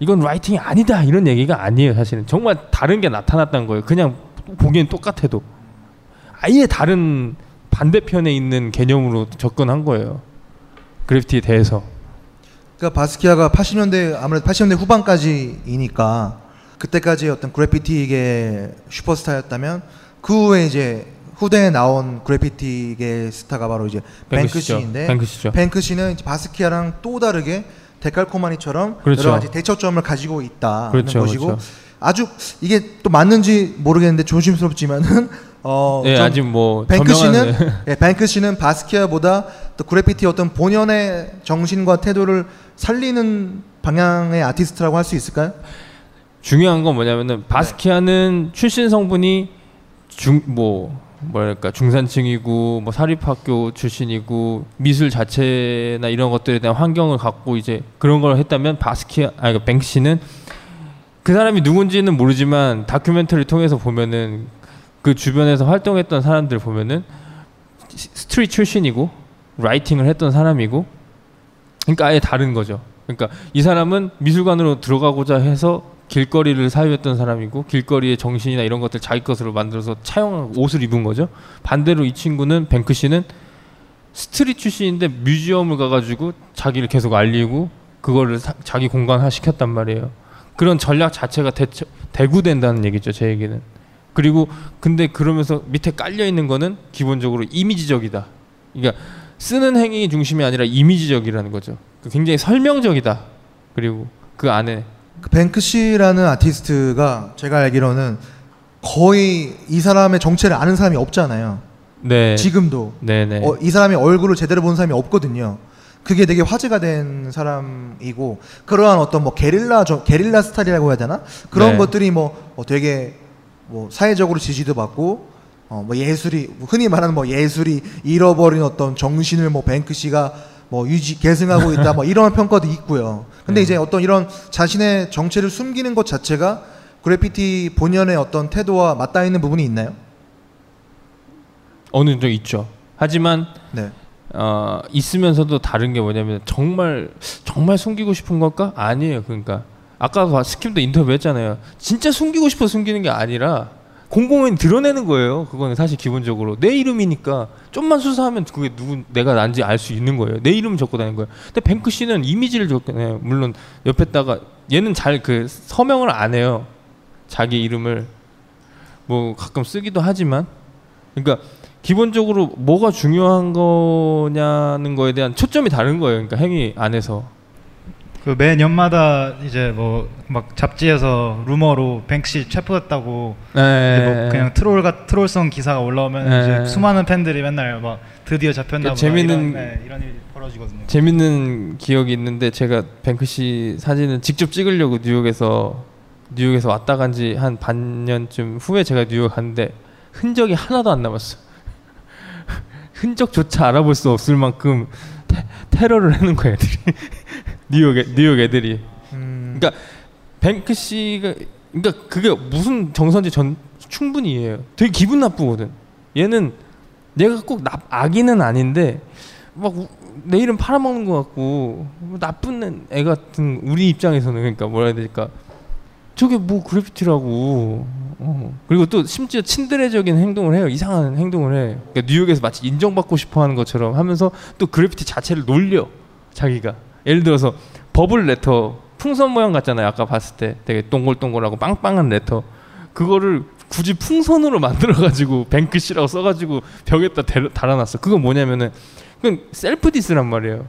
이건 라이팅이 아니다 이런 얘기가 아니에요 사실은. 정말 다른 게 나타났다는 거예요. 그냥 보기엔 똑같아도. 아예 다른 반대편에 있는 개념으로 접근한 거예요 그래피티에 대해서 그러니까 바스키아가 80년대 아무래도 80년대 후반까지이니까 그때까지 어떤 그래피티계 슈퍼스타였다면 그 후에 이제 후대에 나온 그래피티계 스타가 바로 이제. 뱅크시인데 뱅크시죠. 뱅크시는 바스키아랑 또 다르게 데칼코마니처럼 그렇죠. 여러 가지 대처점을 가지고 있다는 그렇죠, 것이고 그렇죠. 아주 이게 또 맞는지 모르겠는데 조심스럽지만은 [laughs] 어 예, 좀 아직 뭐 뱅크시는 저명한- [laughs] 예, 뱅크시는 바스키아보다 또 그래피티 어떤 본연의 정신과 태도를 살리는 방향의 아티스트라고 할 수 있을까요? 중요한 건 뭐냐면은 바스키아는 출신 성분이 중 뭐 뭐랄까 중산층이고 뭐 사립학교 출신이고 미술 자체나 이런 것들에 대한 환경을 갖고 이제 그런 걸 했다면 바스키아 아니 그 뱅크시는 그 사람이 누군지는 모르지만 다큐멘터리 통해서 보면은 그 주변에서 활동했던 사람들 보면은 시- street 출신이고 writing을 했던 사람이고 그러니까 아예 다른 거죠. 그러니까 이 사람은 미술관으로 들어가고자 해서 길거리를 사유했던 사람이고 길거리의 정신이나 이런 것들 자기 것으로 만들어서 차용한 옷을 입은 거죠. 반대로 이 친구는 뱅크시는 street 출신인데 museum을 가가지고 자기를 계속 알리고 그거를 사- 자기 공간화 시켰단 말이에요. 그런 전략 자체가 대처, 대구된다는 얘기죠. 제 얘기는. 그리고 근데 그러면서 밑에 깔려 있는 거는 기본적으로 이미지적이다. 그러니까 쓰는 행위 중심이 아니라 이미지적이라는 거죠. 그 굉장히 설명적이다. 그리고 그 안에 그 뱅크시라는 아티스트가 제가 알기로는 거의 이 사람의 정체를 아는 사람이 없잖아요. 네. 지금도 네네. 어, 이 사람의 얼굴을 제대로 본 사람이 없거든요. 그게 되게 화제가 된 사람이고 그러한 어떤 뭐 게릴라 저, 게릴라 스타일이라고 해야 되나 그런 네. 것들이 뭐 어, 되게 뭐 사회적으로 지지도 받고 어, 뭐 예술이 흔히 말하는 뭐 예술이 잃어버린 어떤 정신을 뭐 뱅크시가 뭐 유지 계승하고 있다 뭐 이런 [laughs] 평가도 있고요. 근데 이제 어떤 이런 자신의 정체를 숨기는 것 자체가 그래피티 본연의 어떤 태도와 맞닿아 있는 부분이 있나요? 어느 정도 있죠. 하지만 네. 어, 있으면서도 다른 게 뭐냐면 정말 정말 숨기고 싶은 걸까? 아니에요. 그러니까 아까 봐, 스킴도 인터뷰 했잖아요. 진짜 숨기고 싶어 숨기는 게 아니라 공공연히 드러내는 거예요. 그거는 사실 기본적으로 내 이름이니까 좀만 수사하면 그게 누구 내가 난지 알 수 있는 거예요. 내 이름 적고 다니는 거예요. 근데 뱅크 씨는 이미지를 적잖아요. 물론 옆에다가 얘는 잘 그 서명을 안 해요. 자기 이름을 뭐 가끔 쓰기도 하지만 그러니까 기본적으로 뭐가 중요한 거냐는 거에 대한 초점이 다른 거예요. 그러니까 행위 안에서 그 매 년마다 이제 뭐 막 잡지에서 루머로 뱅크시 체포됐다고 네. 이제 뭐 그냥 트롤가 트롤성 기사가 올라오면 네. 이제 수많은 팬들이 맨날 막 드디어 잡혔나 보다 재밌는- 이런, 네, 이런 일이 벌어지거든요. 재밌는 기억이 있는데 제가 뱅크 씨 사진을 직접 찍으려고 뉴욕에서 뉴욕에서 왔다 간 지 한 반년쯤 후에 제가 뉴욕 갔는데 흔적이 하나도 안 남았어. 흔적조차 알아볼 수 없을 만큼 테, 테러를 하는 거야 애들이 [laughs] 뉴욕 애, 뉴욕 애들이. 그러니까 뱅크 씨가 그러니까 그게 무슨 정서인지 전 충분히 이해해요. 되게 기분 나쁘거든. 얘는 얘가 꼭 나, 악인은 아닌데 막내 이름 팔아먹는 것 같고 뭐 나쁜 애 같은 우리 입장에서는 그러니까 뭐라 해야 될까 저게 뭐 그래피티라고 어. 그리고 또 심지어 츤데레적인 행동을 해요. 이상한 행동을 해. 그러니까 뉴욕에서 마치 인정받고 싶어하는 것처럼 하면서 또 그래피티 자체를 놀려 자기가. 예를 들어서 bubble letter 풍선 모양 같잖아요. 아까 봤을 때 되게 동글동글하고 빵빵한 letter. 그거를 굳이 풍선으로 만들어가지고 뱅크시라고 써가지고 벽에다 대- 달아놨어. 그건 뭐냐면은 그건 self diss란 말이에요.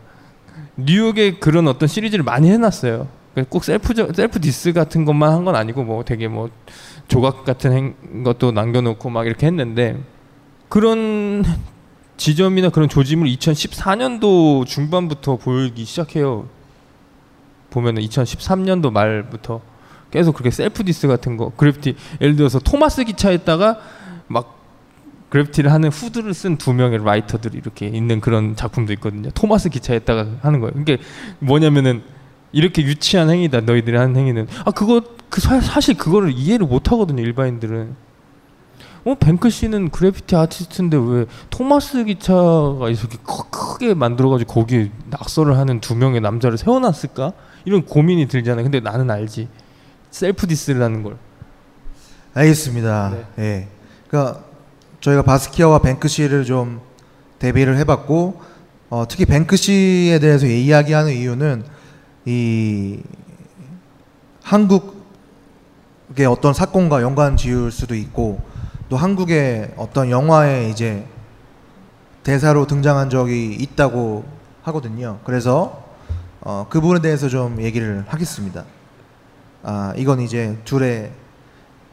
뉴욕에 그런 어떤 시리즈를 많이 해놨어요. 그꼭 self self diss 같은 것만 한 건 아니고 뭐 되게 뭐 조각 같은 행, 것도 남겨놓고 막 이렇게 했는데 그런 지점이나 그런 조짐을 2014년도 중반부터 보이기 시작해요. 보면은 2013년도 말부터 계속 그렇게 self diss 같은 거 그래피티 예를 들어서 토마스 기차에다가 막 그래피티를 하는 후드를 쓴 두 명의 writer들이 이렇게 있는 그런 작품도 있거든요. 토마스 기차에다가 하는 거예요. 이게 뭐냐면은 이렇게 유치한 행위다. 너희들이 하는 행위는. 아 그거 그 사, 사실 그거를 이해를 못 하거든요 일반인들은. 어 뱅크시는 그래피티 아티스트인데 왜 토마스 기차가 이렇게 크- 크게 만들어가지고 거기에 낙서를 하는 두 명의 남자를 세워놨을까? 이런 고민이 들잖아요. 근데 나는 알지. self diss라는 걸. 알겠습니다. 예. 그러니까 저희가 바스키아와 뱅크시를 좀 대비를 해봤고 어, 특히 뱅크시에 대해서 이야기하는 이유는 이 한국의 어떤 사건과 연관 지을 수도 있고 또 한국의 어떤 영화에 이제 대사로 등장한 적이 있다고 하거든요. 그래서 어, 그 부분에 대해서 좀 얘기를 하겠습니다. 아 이건 이제 둘의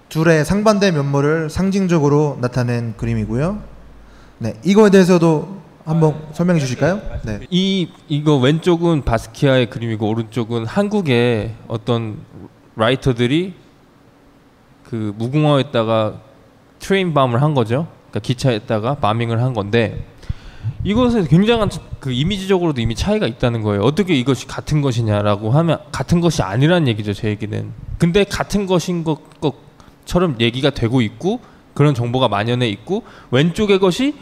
둘의 상반된 면모를 상징적으로 나타낸 그림이고요. 네, 이거에 대해서도 한번 설명해 주실까요? 네. 이 이거 왼쪽은 바스키아의 그림이고 오른쪽은 한국의 어떤 writer들이 그 무궁화에다가 train bomb을 한 거죠. 그러니까 기차에다가 bombing을 한 건데 이것에 굉장한 그 이미지적으로도 이미 차이가 있다는 거예요. 어떻게 이것이 같은 것이냐라고 하면 같은 것이 아니란 얘기죠. 제 얘기는. 근데 같은 것인 것, 것처럼 얘기가 되고 있고 그런 정보가 만연해 있고 왼쪽의 것이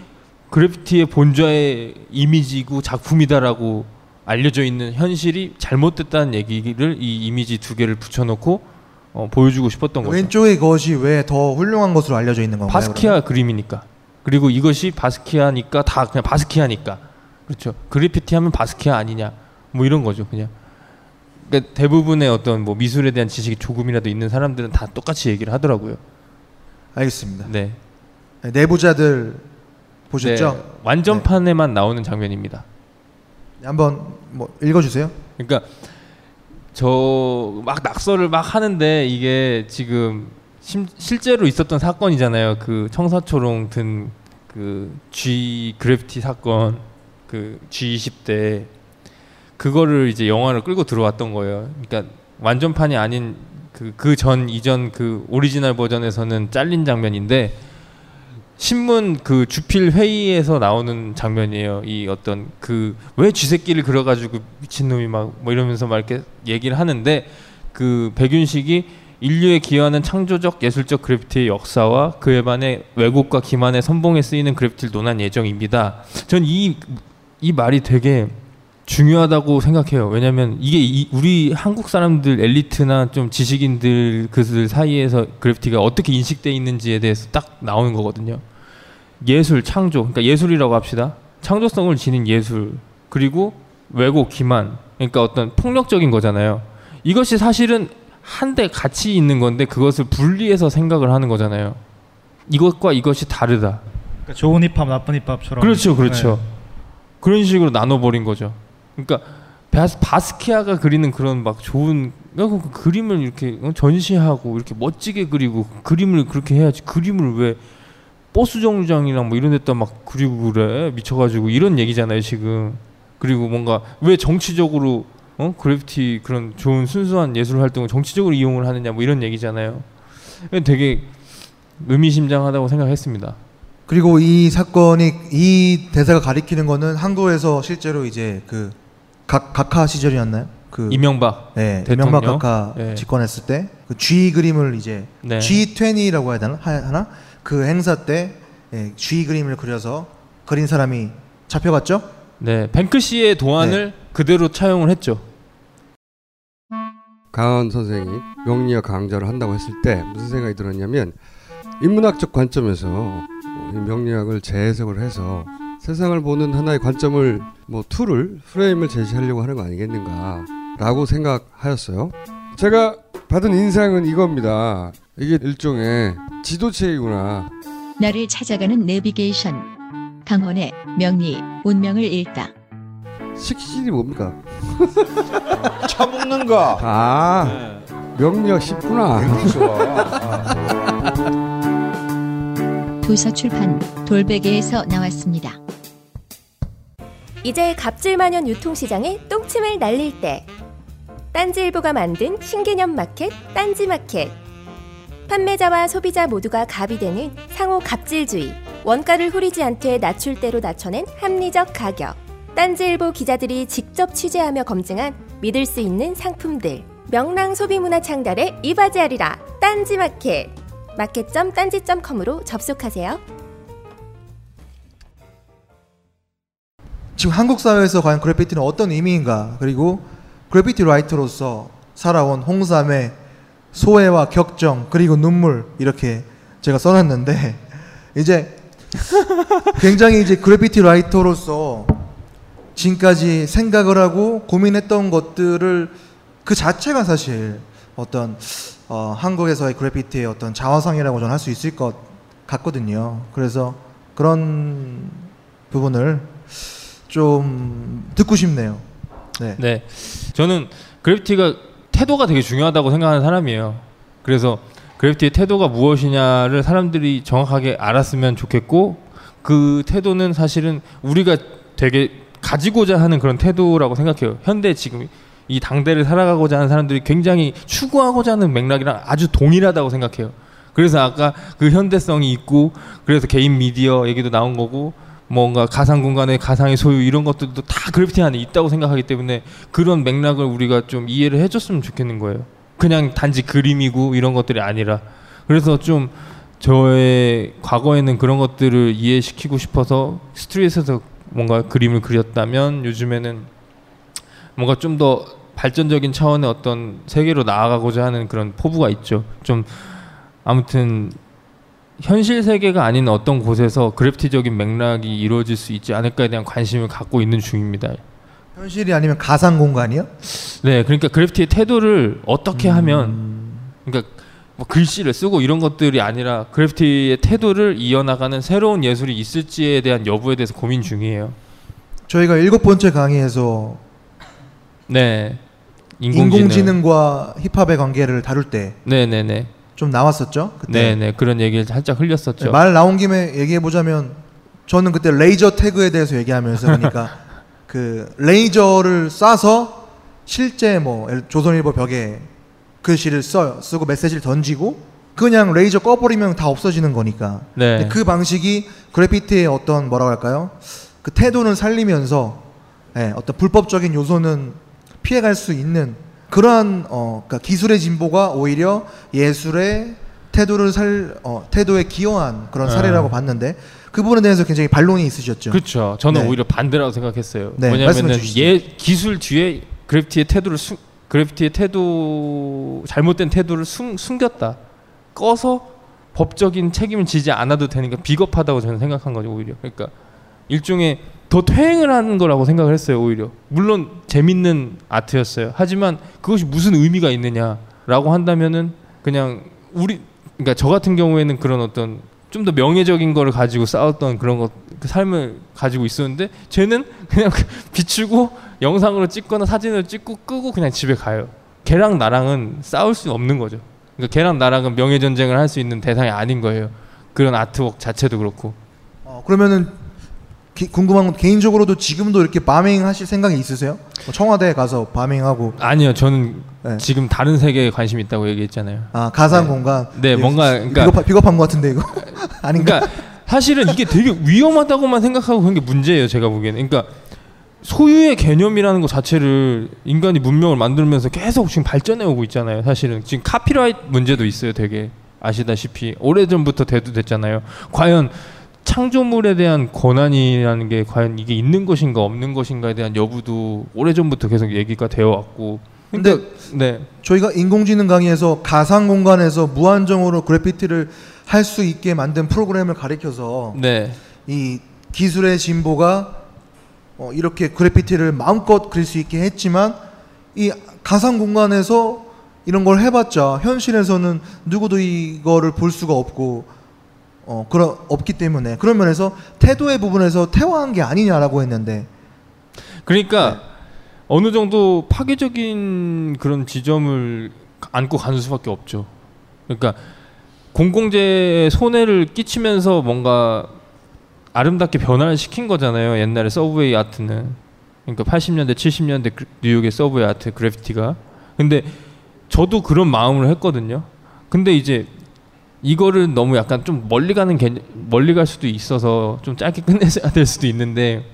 그래피티의 본좌의 이미지고 작품이다라고 알려져 있는 현실이 잘못됐다는 얘기를 이 이미지 두 개를 붙여놓고 어, 보여주고 싶었던 거죠. 왼쪽의 것이 왜 더 훌륭한 것으로 알려져 있는 건가요? 바스키아 그림이니까. 그리고 이것이 바스키아니까 다 그냥 바스키아니까. 그렇죠. 그래피티 하면 바스키아 아니냐. 뭐 이런 거죠, 그냥. 그러니까 대부분의 어떤 뭐 미술에 대한 지식이 조금이라도 있는 사람들은 다 똑같이 얘기를 하더라고요. 알겠습니다. 네. 네, 내부자들 보셨죠? 네, 완전판에만 나오는 장면입니다. 네, 한번 뭐 읽어주세요. 그러니까 저 막 낙서를 막 하는데 이게 지금 심, 실제로 있었던 사건이잖아요. 그 청사초롱 든 그 G 그래피티 사건 그 G20 때 그거를 이제 영화를 끌고 들어왔던 거예요. 그러니까 완전판이 아닌 그 그 전 이전 그 오리지널 버전에서는 잘린 장면인데 신문 그 주필 회의에서 나오는 장면이에요. 이 어떤 그 왜 쥐새끼를 그려가지고 미친 놈이 막 뭐 이러면서 막 이렇게 얘기를 하는데 그 백윤식이 인류에 기여하는 창조적 예술적 그래피티의 역사와 그에 반해 왜곡과 기만의 선봉에 서 있는 그래피티를 논할 예정입니다. 전 이 이 말이 되게 중요하다고 생각해요. 왜냐하면 이게 이 우리 한국 사람들 엘리트나 좀 지식인들 그들 사이에서 그래피티가 어떻게 인식돼 있는지에 대해서 딱 나오는 거거든요. 예술 창조 그러니까 예술이라고 합시다. 창조성을 지닌 예술 그리고 왜곡 기만 그러니까 어떤 폭력적인 거잖아요. 이것이 사실은 한데 같이 있는 건데 그것을 분리해서 생각을 하는 거잖아요. 이것과 이것이 다르다. 그러니까 좋은 힙합 나쁜 힙합처럼. 그렇죠 그렇죠. 네. 그런 식으로 나눠버린 거죠. 그러니까 바스, 바스키아가 그리는 그런 막 좋은 그러니까 그 그림을 이렇게 전시하고 이렇게 멋지게 그리고 그림을 그렇게 해야지. 그림을 왜 버스 정류장이랑 뭐 이런 데다 막 그리고 그래 미쳐가지고 이런 얘기잖아요 지금 그리고 뭔가 왜 정치적으로 어 그래피티 그런 좋은 순수한 예술 활동을 정치적으로 이용을 하느냐 뭐 이런 얘기잖아요 되게 의미심장하다고 생각했습니다 그리고 이 사건이 이 대사가 가리키는 거는 한국에서 실제로 이제 그 각 각하 시절이었나요? 그 이명박 네, 대통령. 이명박 각하 네. 집권했을 때 그 G 그림을 이제 네. G20라고 해야 되나? 하- 하나? 그 행사 때 예, G 그림을 그려서 그린 사람이 잡혀갔죠? 네 뱅크시의 도안을 그대로 차용을 했죠 강헌 선생이 명리학 강좌를 한다고 했을 때 무슨 생각이 들었냐면 인문학적 관점에서 이 명리학을 재해석을 해서 세상을 보는 하나의 관점을 뭐 tool을 프레임을 제시하려고 하는 거 아니겠는가라고 생각하였어요. 제가 받은 인상은 이겁니다. 이게 일종의 지도책이구나. 나를 찾아가는 내비게이션. 강헌의 명리 운명을 읽다. 식신이 뭡니까? [laughs] 처먹는 거. 아 명리학 쉽구나. 도서 출판 돌베개에서 나왔습니다. 이제 갑질만연 유통시장에 똥침을 날릴 때 딴지일보가 만든 신개념 마켓 딴지마켓 판매자와 소비자 모두가 갑이 되는 상호 갑질주의 원가를 후리지 않되 낮출 대로 낮춰낸 합리적 가격 딴지일보 기자들이 직접 취재하며 검증한 믿을 수 있는 상품들 명랑 소비문화 창달에 이바지하리라 딴지마켓 마켓점 딴지점컴으로 접속하세요. 지금 한국 사회에서 과연 그래피티는 어떤 의미인가? 그리고 그래피티 라이터로서 살아온 홍삼의 소외와 격정 그리고 눈물 이렇게 제가 써놨는데 [laughs] 이제 굉장히 이제 그래피티 라이터로서 지금까지 생각을 하고 고민했던 것들을 그 자체가 사실 어떤 어, 한국에서의 그래피티의 어떤 자화상이라고 저는 할 수 있을 것 같거든요. 그래서 그런 부분을 좀 듣고 싶네요. 네. 네. 저는 그래피티가 태도가 되게 중요하다고 생각하는 사람이에요. 그래서 그래피티의 태도가 무엇이냐를 사람들이 정확하게 알았으면 좋겠고 그 태도는 사실은 우리가 되게 가지고자 하는 그런 태도라고 생각해요. 현대 지금 이 당대를 살아가고자 하는 사람들이 굉장히 추구하고자 하는 맥락이랑 아주 동일하다고 생각해요. 그래서 아까 그 현대성이 있고 그래서 개인 미디어 얘기도 나온 거고 뭔가 가상 공간의 가상의 소유 이런 것들도 다 그래피티 안에 있다고 생각하기 때문에 그런 맥락을 우리가 좀 이해를 해줬으면 좋겠는 거예요. 그냥 단지 그림이고 이런 것들이 아니라 그래서 좀 저의 과거에는 그런 것들을 이해시키고 싶어서 스트릿에서 뭔가 그림을 그렸다면 요즘에는 뭔가 좀 더 발전적인 차원의 어떤 세계로 나아가고자 하는 그런 포부가 있죠. 좀 아무튼 현실 세계가 아닌 어떤 곳에서 그래피티적인 맥락이 이루어질 수 있지 않을까에 대한 관심을 갖고 있는 중입니다. 현실이 아니면 가상 공간이요? 네, 그러니까 그래피티의 태도를 어떻게 하면, 그러니까 뭐 글씨를 쓰고 이런 것들이 아니라 그래피티의 태도를 이어나가는 새로운 예술이 있을지에 대한 여부에 대해서 고민 중이에요. 저희가 일곱 번째 강의에서 네, 인공지능. 과 힙합의 관계를 다룰 때좀 네, 네, 네, 나왔었죠. 그때 네, 네 그런 얘기를 살짝 흘렸었죠. 네, 말 나온 김에 얘기해 보자면 저는 그때 레이저 태그에 대해서 얘기하면서 그러니까 [laughs] 그 레이저를 쏴서 실제 뭐 조선일보 벽에 글씨를 써 쓰고 메시지를 던지고 그냥 레이저 꺼버리면 다 없어지는 거니까. 네. 그 방식이 그래피티의 어떤 뭐라고 할까요? 그 태도는 살리면서 예, 어떤 불법적인 요소는 피해갈 수 있는 그러한 어, 그러니까 기술의 진보가 오히려 예술의 태도를 살 어, 태도에 기여한 그런 네. 사례라고 봤는데 그 부분에 대해서 굉장히 반론이 있으셨죠. 그렇죠. 저는 네. 오히려 반대라고 생각했어요. 네, 왜냐하면. 예 기술 뒤에 그래피티의 태도를 숨 그래피티의 태도 잘못된 태도를 숨, 숨겼다. 꺼서 법적인 책임을 지지 않아도 되니까 비겁하다고 저는 생각한 거죠 오히려. 그러니까 일종의 더 퇴행을 하는 거라고 생각을 했어요 오히려. 물론 재밌는 아트였어요. 하지만 그것이 무슨 의미가 있느냐라고 한다면은 그냥 우리 그러니까 저 같은 경우에는 그런 어떤 좀 더 명예적인 거를 가지고 싸웠던 그런 것, 그 삶을 가지고 있었는데 쟤는 그냥 [laughs] 비추고 영상으로 찍거나 사진을 찍고 끄고 그냥 집에 가요. 걔랑 나랑은 싸울 수 없는 거죠. 그러니까 걔랑 나랑은 명예 전쟁을 할 수 있는 대상이 아닌 거예요. 그런 아트웍 자체도 그렇고. 어, 그러면은 기- 궁금한 건 개인적으로도 지금도 이렇게 바밍 하실 생각이 있으세요? 뭐 청와대에 가서 바밍하고 아니요, 저는 네. 지금 다른 세계에 관심이 있다고 얘기했잖아요. 아 가상 공간. 네, 뭔가 그러니까 비겁한, 비겁한 것 같은데 이거 [laughs] 아닌가? 그러니까 사실은 이게 되게 위험하다고만 생각하고 그런 게 문제예요. 제가 보기에는. 그러니까 소유의 개념이라는 것 자체를 인간이 문명을 만들면서 계속 지금 발전해 오고 있잖아요. 사실은 지금 카피라이트 문제도 있어요. 되게 아시다시피 오래 전부터 대두됐잖아요. 과연 창조물에 대한 권한이라는 게 과연 이게 있는 것인가 없는 것인가에 대한 여부도 오래전부터 계속 얘기가 되어 왔고. 근데 네. 저희가 인공지능 강의에서 가상 공간에서 무한정으로 그래피티를 할 수 있게 만든 프로그램을 가리켜서 네. 이 기술의 진보가 어, 이렇게 그래피티를 마음껏 그릴 수 있게 했지만 이 가상 공간에서 이런 걸 해봤자 현실에서는 누구도 이거를 볼 수가 없고 어 그런 없기 때문에 그런 면에서 태도의 부분에서 태화한 게 아니냐라고 했는데 그러니까 어느 정도 파괴적인 그런 지점을 안고 가는 수밖에 없죠. 그러니까 공공재에 손해를 끼치면서 뭔가 아름답게 변화를 시킨 거잖아요. 옛날에 subway art는. 그러니까 80년대, 70년대 그- 뉴욕의 subway art 그래피티가. 근데 저도 그런 마음을 했거든요. 근데 이제 이거를 너무 약간 좀 멀리 가는 개념, 멀리 갈 수도 있어서 좀 짧게 [laughs] 끝내야 될 수도 있는데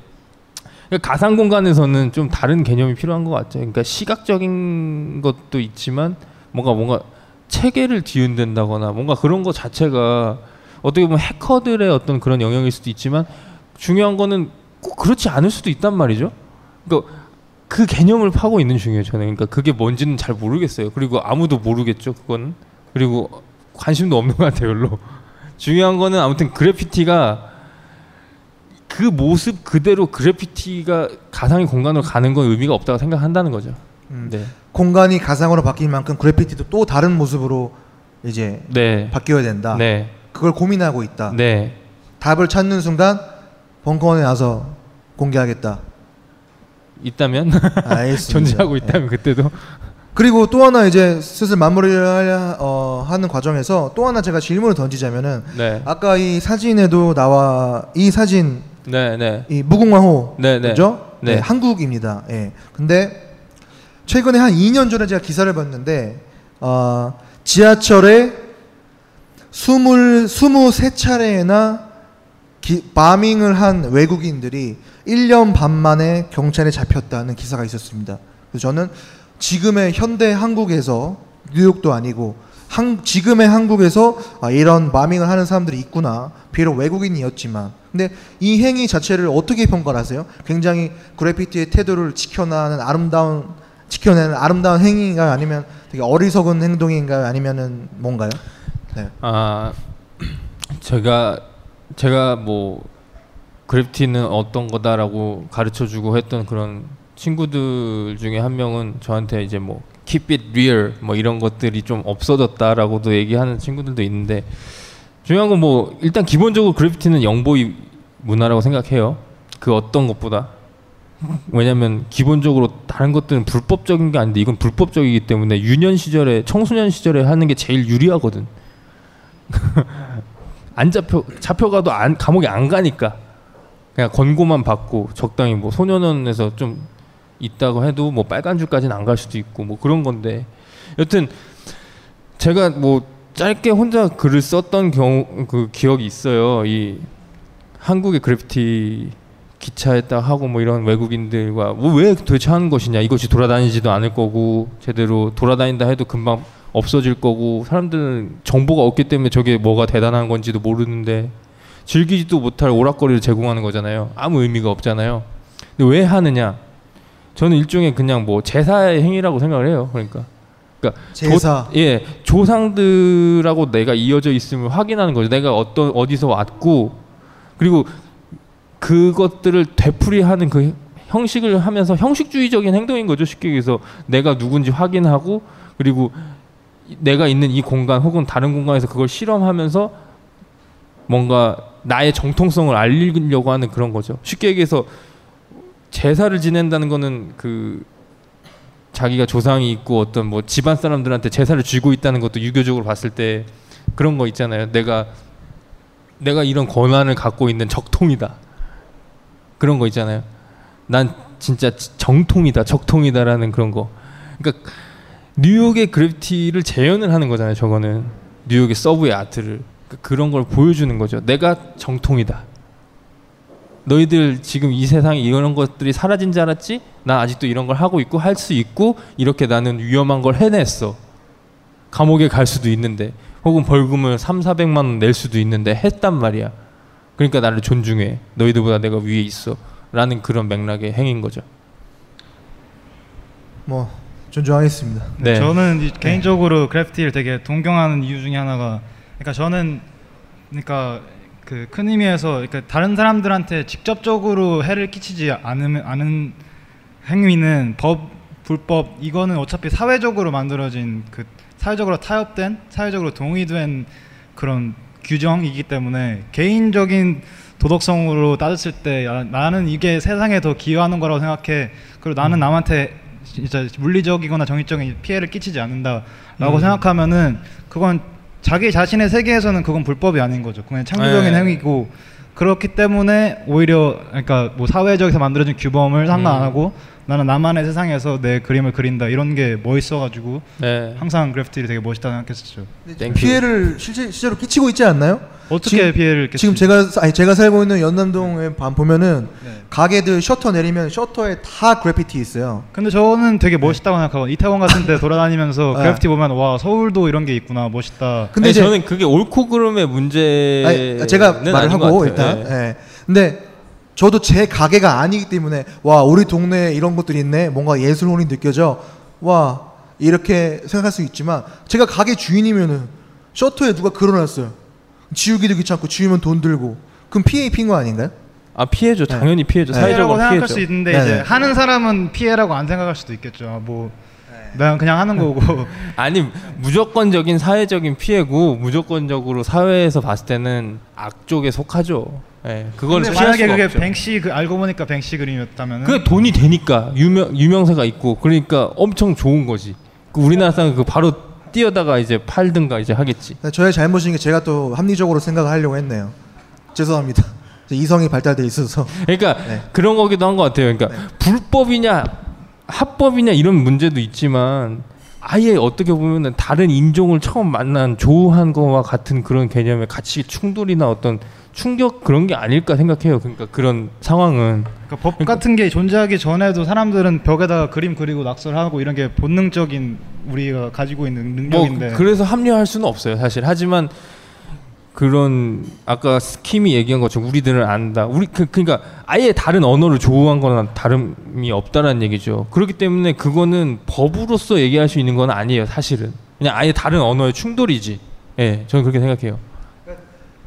그러니까 가상 공간에서는 좀 다른 개념이 필요한 것 같죠. 그러니까 시각적인 것도 있지만 뭔가 뭔가 체계를 뒤흔든다거나 뭔가 그런 것 자체가 어떻게 보면 해커들의 어떤 그런 영역일 수도 있지만 중요한 거는 꼭 그렇지 않을 수도 있단 말이죠. 그러니까 그 개념을 파고 있는 중이에요. 저는 그러니까 그게 뭔지는 잘 모르겠어요. 그리고 아무도 모르겠죠. 그거는 그리고 관심도 없는 것 같아요. 별로. [laughs] 중요한 거는 아무튼 그래피티가 그 모습 그대로 그래피티가 가상의 공간으로 가는 건 의미가 없다고 생각한다는 거죠. 음, 네. 공간이 가상으로 바뀐 만큼 그래피티도 또 다른 모습으로 이제 네. 바뀌어야 된다. 네. 그걸 고민하고 있다. 네. 답을 찾는 순간 벙커원에 와서 공개하겠다. 있다면 알겠습니다. [laughs] 존재하고 있다면 그때도 그리고 또 하나 이제 슬슬 마무리를 하려, 어, 하는 과정에서 또 하나 제가 질문을 던지자면은 네. 아까 이 사진에도 나와 이 사진 네, 네. 이 무궁화호 네, 네. 그죠? 네. 네, 한국입니다. 예. 근데 최근에 한 2년 전에 제가 기사를 봤는데 어, 지하철에 20 23차례나 기, 바밍을 한 외국인들이 1년 반 만에 경찰에 잡혔다는 기사가 있었습니다. 그래서 저는 지금의 현대 한국에서 뉴욕도 아니고 한, 지금의 한국에서 아, 이런 마밍을 하는 사람들이 있구나. 비록 외국인이었지만. 근데 이 행위 자체를 어떻게 평가를 하세요? 굉장히 그래피티의 태도를 지켜나는 아름다운 지켜내는 아름다운 행위인가요? 아니면 되게 어리석은 행동인가요? 아니면은 뭔가요? 네. 아 제가 제가 뭐 그래피티는 어떤 거다라고 가르쳐 주고 했던 그런 친구들 중에 한 명은 저한테 이제 뭐 keep it real 뭐 이런 것들이 좀 없어졌다라고도 얘기하는 친구들도 있는데 중요한 건 뭐 일단 기본적으로 그래피티는 영보이 문화라고 생각해요. 그 어떤 것보다 왜냐면 기본적으로 다른 것들은 불법적인 게 아닌데 이건 불법적이기 때문에 유년 시절에 청소년 시절에 하는 게 제일 유리하거든. [laughs] 안 잡혀 잡혀가도 안 감옥에 안 가니까 그냥 권고만 받고 적당히 뭐 소년원에서 좀 있다고 해도 뭐 빨간 줄까지는 안 갈 수도 있고 뭐 그런 건데. 여튼 제가 뭐 짧게 혼자 글을 썼던 경우 그 기억이 있어요. 이 한국의 그래피티 기차에 딱 하고 뭐 이런 외국인들과 뭐 왜 도대체 하는 것이냐. 이것이 돌아다니지도 않을 거고 제대로 돌아다닌다 해도 금방 없어질 거고 사람들은 정보가 없기 때문에 저게 뭐가 대단한 건지도 모르는데 즐기지도 못할 오락거리를 제공하는 거잖아요. 아무 의미가 없잖아요. 근데 왜 하느냐 저는 일종의 그냥 뭐 제사의 행위라고 생각을 해요 그러니까 그러니까 제사. 조, 예 조상들하고 내가 이어져 있음을 확인하는 거죠 내가 어떤 어디서 왔고 그리고 그것들을 되풀이하는 그 형식을 하면서 형식주의적인 행동인 거죠. 쉽게 얘기해서 내가 누군지 확인하고 그리고 내가 있는 이 공간 혹은 다른 공간에서 그걸 실험하면서 뭔가 나의 정통성을 알리려고 하는 그런 거죠. 쉽게 얘기해서 제사를 지낸다는 거는 그 자기가 조상이 있고 어떤 뭐 집안 사람들한테 제사를 쥐고 있다는 것도 유교적으로 봤을 때 그런 거 있잖아요. 내가 내가 이런 권한을 갖고 있는 적통이다. 그런 거 있잖아요. 난 진짜 정통이다, 적통이다라는 그런 거. 그러니까 뉴욕의 그래피티를 재현을 하는 거잖아요. 저거는 뉴욕의 서브의 아트를 그런걸 보여주는 거죠. 내가 정통이다. 너희들 지금 이 세상에 이런 것들이 사라진 줄 알았지? 나 아직도 이런 걸 하고 있고 할 수 있고 이렇게 나는 위험한 걸 해냈어. 감옥에 갈 수도 있는데 혹은 벌금을 3, 400만 원 낼 수도 있는데 했단 말이야. 그러니까 나를 존중해. 너희들보다 내가 위에 있어. 라는 그런 맥락의 행인 거죠. 뭐 존중하겠습니다. 네. 저는 이- 개인적으로 그래피티를 되게 동경하는 이유 중에 하나가 그러니까 저는 그러니까 그 큰 의미에서 그러니까 다른 사람들한테 직접적으로 해를 끼치지 않으면 않은 행위는 법 불법 이거는 어차피 사회적으로 만들어진 그 사회적으로 타협된 사회적으로 동의된 그런 규정이기 때문에 개인적인 도덕성으로 따졌을 때 야, 나는 이게 세상에 더 기여하는 거라고 생각해 그리고 나는 남한테 진짜 물리적이거나 정신적인 피해를 끼치지 않는다라고 음. 생각하면은 그건 자기 자신의 세계에서는 그건 불법이 아닌 거죠. 그냥 창조적인 네. 행위고 그렇기 때문에 오히려 그러니까 뭐 사회적에서 만들어진 규범을 상관 안 음. 하고 나는 나만의 세상에서 내 그림을 그린다 이런 게 멋있어가지고 네. 항상 그래피티를 되게 멋있다 생각했었죠. 피해를 실제, 실제로 끼치고 있지 않나요? 어떻게 지금- 피해를 끼치? 지금 제가 아니 제가 살고 있는 연남동에 반 보면은 네. 가게들 셔터 내리면 셔터에 다 그래피티 있어요. 근데 저는 되게 멋있다고 생각하고 이태원 같은 데 돌아다니면서 [laughs] 네. 그래피티 보면 와 서울도 이런 게 있구나 멋있다. 근데 저는 그게 옳고 그름의 문제는 아니, 제가 말을 하고. 일단. 네. 예. 근데 저도 제 가게가 아니기 때문에 와 우리 동네에 이런 것들이 있네. 뭔가 예술혼이 느껴져. 와 이렇게 생각할 수 있지만 제가 가게 주인이면은 셔터에 누가 걸어놨어요. 지우기도 귀찮고 지우면 돈 들고. 그럼 피해 입힌 거 아닌가요? 아 피해죠. 당연히 피해죠. 피해라고 사회적으로 생각할 피해죠. 수 있는데 네네. 이제 하는 사람은 피해라고 안 생각할 수도 있겠죠. 아, 뭐난 그냥 하는 거고. [laughs] 아니 무조건적인 사회적인 피해고 무조건적으로 사회에서 봤을 때는 악 쪽에 속하죠. 예, 그걸 근데 만약에 그게 없죠. 뱅시 그 알고 보니까 뱅시 그림이었다면은 그게 돈이 되니까 유명 유명세가 있고 그러니까 엄청 좋은 거지. 그 우리나라 사람 그 바로 뛰어다가 이제 팔든가 이제 하겠지. 저의 잘못인 게 제가 또 합리적으로 생각하려고 했네요. 죄송합니다. [laughs] 이성이 발달돼 있어서. 그러니까 네. 그런 거기도 한 것 같아요. 그러니까 불법이냐 합법이냐 이런 문제도 있지만 아예 어떻게 보면은 다른 인종을 처음 만난 조우한 거와 같은 그런 개념의 가치 충돌이나 어떤 충격 그런 게 아닐까 생각해요. 그러니까 그런 상황은. 그러니까 법 같은 게 존재하기 전에도 사람들은 벽에다가 그림 그리고 낙서를 하고 이런 게 본능적인 우리가 가지고 있는 뭐 능력인데. 그래서 합리화할 수는 없어요 사실. 하지만 그런 아까 스킴이 얘기한 것처럼 우리들은 안다. 우리 그 그러니까 아예 다른 언어를 조우한 거나 다름이 없다라는 얘기죠. 그렇기 때문에 그거는 법으로서 얘기할 수 있는 건 아니에요 사실은. 그냥 아예 다른 언어의 충돌이지. 예 저는 그렇게 생각해요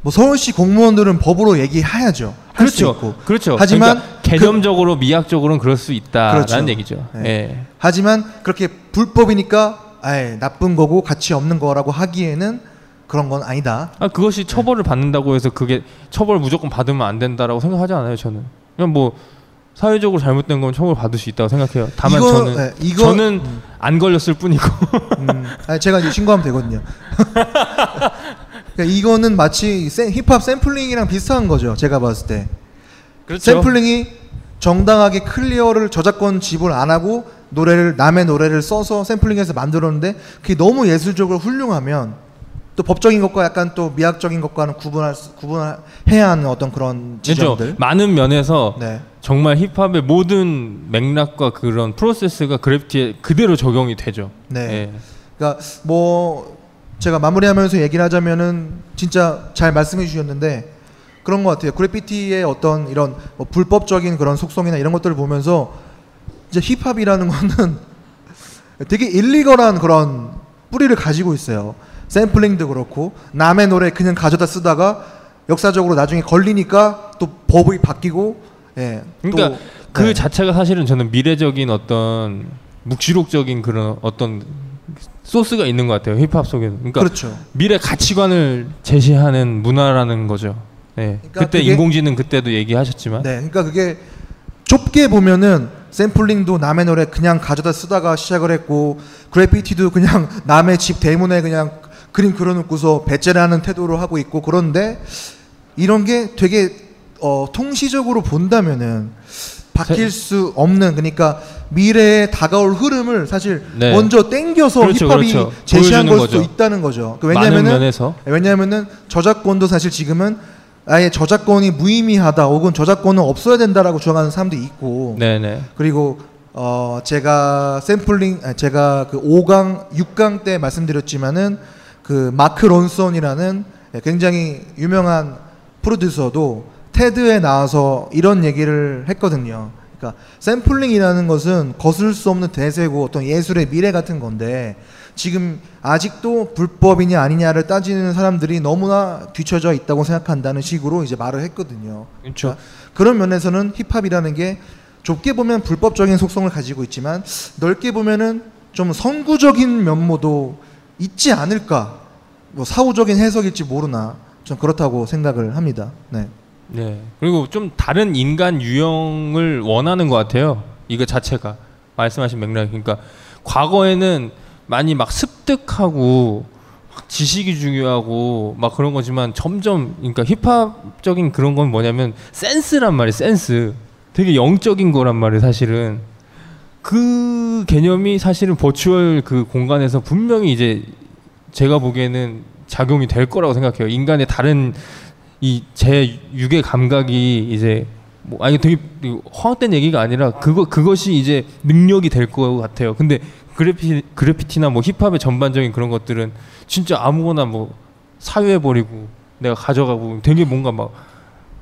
뭐 서울 시 공무원들은 법으로 얘기해야죠. 그렇죠 있고. 그렇죠 하지만 그러니까 개념적으로 미학적으로는 그럴 수 있다라는 그렇죠. 얘기죠 네. 예. 하지만 그렇게 불법이니까 아예 나쁜 거고 가치 없는 거라고 하기에는 그런 건 아니다. 아 그것이 처벌을 받는다고 해서 그게 처벌 무조건 받으면 안 된다라고 생각하지 않아요 저는 그냥 뭐 사회적으로 잘못된 건 처벌 받을 수 있다고 생각해요 다만 이거- 저는 네, 이거- 저는 안 걸렸을 뿐이고 음, 아니, 제가 이제 신고하면 되거든요. [laughs] 그러니까 이거는 마치 세- 힙합 샘플링이랑 비슷한 거죠. 제가 봤을 때. 그렇죠. 샘플링이 정당하게 clear를 저작권 지불 안 하고 노래를 남의 노래를 써서 샘플링해서 만들었는데 그게 너무 예술적으로 훌륭하면 또 법적인 것과 약간 또 미학적인 것과는 구분할 수- 구분해야 하는 어떤 그런 그렇죠. 지점들. 많은 면에서 네. 정말 힙합의 모든 맥락과 그런 프로세스가 그래피티에 그대로 적용이 되죠. 네. 예. 그러니까 뭐 제가 마무리하면서 얘기를 하자면은 진짜 잘 말씀해 주셨는데 그런 것 같아요. 그래피티의 어떤 이런 뭐 불법적인 그런 속성이나 이런 것들을 보면서 이제 힙합이라는 거는 [laughs] 되게 일리걸한 그런 뿌리를 가지고 있어요. 샘플링도 그렇고 남의 노래 그냥 가져다 쓰다가 역사적으로 나중에 걸리니까 또 법이 바뀌고 예. 그러니까 또 그 네. 자체가 사실은 저는 미래적인 어떤 묵시록적인 그런 어떤 소스가 있는 것 같아요. 힙합 속에는. 그러니까 그렇죠. 미래 가치관을 제시하는 문화라는 거죠. 네. 그러니까 그때 그게- 인공지능 그때도 얘기하셨지만 네, 그러니까 그게 좁게 보면은 샘플링도 남의 노래 그냥 가져다 쓰다가 시작을 했고 그래피티도 그냥 [laughs] 남의 집 대문에 그냥 그림 그려놓고서 배째라는 태도로 하고 있고 그런데 이런 게 되게 어, 통시적으로 본다면은 바뀔 수 없는 그러니까 미래에 다가올 흐름을 사실 네. 먼저 땡겨서 그렇죠, 힙합이 그렇죠. 제시한 걸 수도 거죠. 있다는 거죠. 그 왜냐면은 면에서. 왜냐면은 저작권도 사실 지금은 아예 저작권이 무의미하다 혹은 저작권은 없어야 된다라고 주장하는 사람도 있고 네네. 그리고 어 제가 샘플링 아, 제가 그 5강 6강 때 말씀드렸지만은 그 마크 론선이라는 굉장히 유명한 프로듀서도 테드에 나와서 이런 얘기를 했거든요. 그러니까 샘플링이라는 것은 거슬 수 없는 대세고 어떤 예술의 미래 같은 건데 지금 아직도 불법이냐 아니냐를 따지는 사람들이 너무나 뒤처져 있다고 생각한다는 식으로 이제 말을 했거든요. 그렇죠. 그런 면에서는 힙합이라는 게 좁게 보면 불법적인 속성을 가지고 있지만 넓게 보면은 좀 선구적인 면모도 있지 않을까. 뭐 사후적인 해석일지 모르나 좀 그렇다고 생각을 합니다. 네. 네. 그리고 좀 다른 인간 유형을 원하는 것 같아요. 이거 자체가 말씀하신 맥락. 그러니까 과거에는 많이 막 습득하고 막 지식이 중요하고 막 그런 거지만 점점 그러니까 힙합적인 그런 건 뭐냐면 센스란 말이에요. 센스. 되게 영적인 거란 말이에요. 사실은 그 개념이 사실은 버추얼 그 공간에서 분명히 이제 제가 보기에는 작용이 될 거라고 생각해요. 인간의 다른 이 제 육의 감각이 이제 뭐 아니 되게 허황된 얘기가 아니라 그거 그것이 이제 능력이 될 것 같아요. 근데 그래피 그래피티나 뭐 힙합의 전반적인 그런 것들은 진짜 아무거나 뭐 사유해 버리고 내가 가져가고 되게 뭔가 막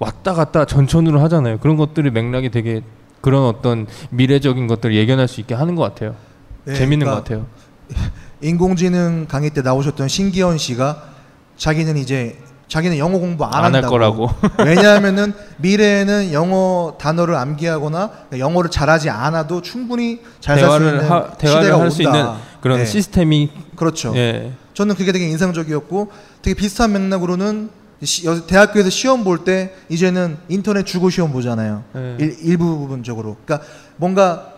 왔다 갔다 전천후를 하잖아요. 그런 것들이 맥락이 되게 그런 어떤 미래적인 것들을 예견할 수 있게 하는 것 같아요. 네, 재밌는 그러니까 것 같아요. [laughs] 인공지능 강의 때 나오셨던 신기현 씨가 자기는 이제 자기는 영어 공부 안, 안할 한다고. 거라고. [laughs] 왜냐하면은 미래에는 영어 단어를 암기하거나 영어를 잘하지 않아도 충분히 잘 살 수 있는 하- 대화를 시대가 할 수. 있는 그런 네. 시스템이 그렇죠. 예. 저는 그게 되게 인상적이었고 되게 비슷한 맥락으로는 시- 여- 대학교에서 시험 볼 때 이제는 인터넷 주고 시험 보잖아요. 네. 일, 일부분적으로. 그러니까 뭔가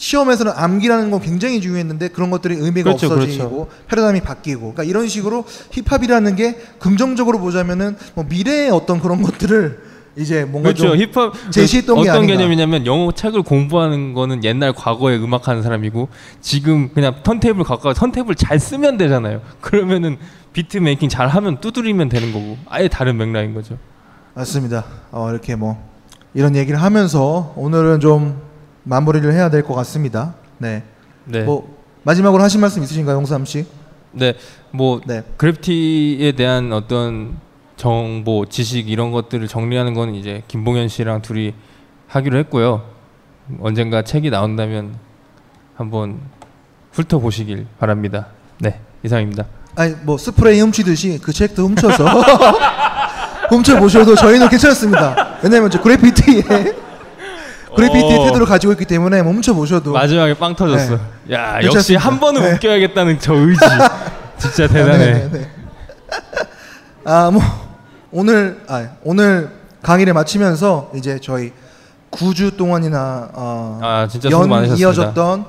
시험에서는 암기라는 건 굉장히 중요했는데 그런 것들이 의미가 그렇죠, 없어지고 그렇죠. 패러다임이 바뀌고 그러니까 이런 식으로 힙합이라는 게 긍정적으로 보자면은 뭐 미래의 어떤 그런 것들을 이제 뭔가 그렇죠. 좀 힙합 제시했던 그 게 어떤 아닌가. 개념이냐면 영어 책을 공부하는 거는 옛날 과거에 음악하는 사람이고 지금 그냥 턴테이블 와서 턴테이블 잘 쓰면 되잖아요. 그러면은 beat making 잘 하면 두드리면 되는 거고 아예 다른 맥락인 거죠. 맞습니다. 어, 이렇게 뭐 이런 얘기를 하면서 오늘은 좀 마무리를 해야 될 것 같습니다. 네. 네. 뭐 마지막으로 하신 말씀 있으신가요, 홍삼 씨? 네, 뭐 그래피티에 대한 어떤 정보, 지식 이런 것들을 정리하는 건 이제 김봉현 씨랑 둘이 하기로 했고요. 언젠가 책이 나온다면 한번 훑어보시길 바랍니다. 네, 이상입니다. 아니 뭐 스프레이 훔치듯이 그 책도 훔쳐서 [laughs] 훔쳐 보셔도 저희는 괜찮습니다. 왜냐면 저 그래피티에 그래피티의 어. 태도를 가지고 있기 때문에 뭐 훔쳐 보셔도 마지막에 빵 터졌어. 네. 야, 괜찮습니다. 역시 한 번은 네. 웃겨야겠다는 저 의지. [laughs] 진짜 대단해. 네, 네, 네. 아, 뭐 오늘 아, 오늘 강의를 마치면서 이제 저희 9주 동안이나 어, 아, 연. 이어졌던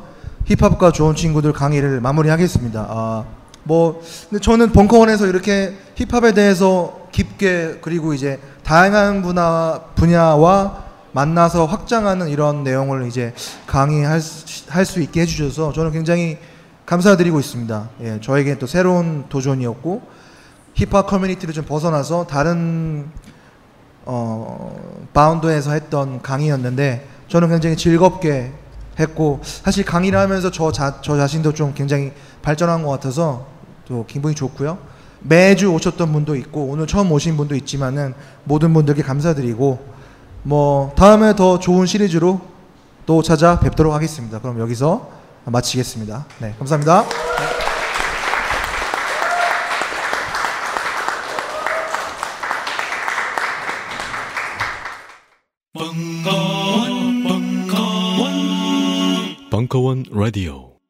힙합과 좋은 친구들 강의를 마무리하겠습니다. 아, 뭐 근데 저는 벙커원에서 이렇게 힙합에 대해서 깊게 그리고 이제 다양한 분야 분야와 만나서 확장하는 이런 내용을 이제 강의할 할수 있게 해주셔서 저는 굉장히 감사드리고 있습니다. 예, 저에게 또 새로운 도전이었고 힙합 커뮤니티를 좀 벗어나서 다른 어, 바운드에서 했던 강의였는데 저는 굉장히 즐겁게 했고 사실 강의를 하면서 저, 자, 저 자신도 좀 굉장히 발전한 것 같아서 또 기분이 좋고요. 매주 오셨던 분도 있고 오늘 처음 오신 분도 있지만은 모든 분들께 감사드리고 뭐 다음에 더 좋은 시리즈로 또 찾아뵙도록 하겠습니다. 그럼 여기서 마치겠습니다. 네, 감사합니다. 벙커원 라디오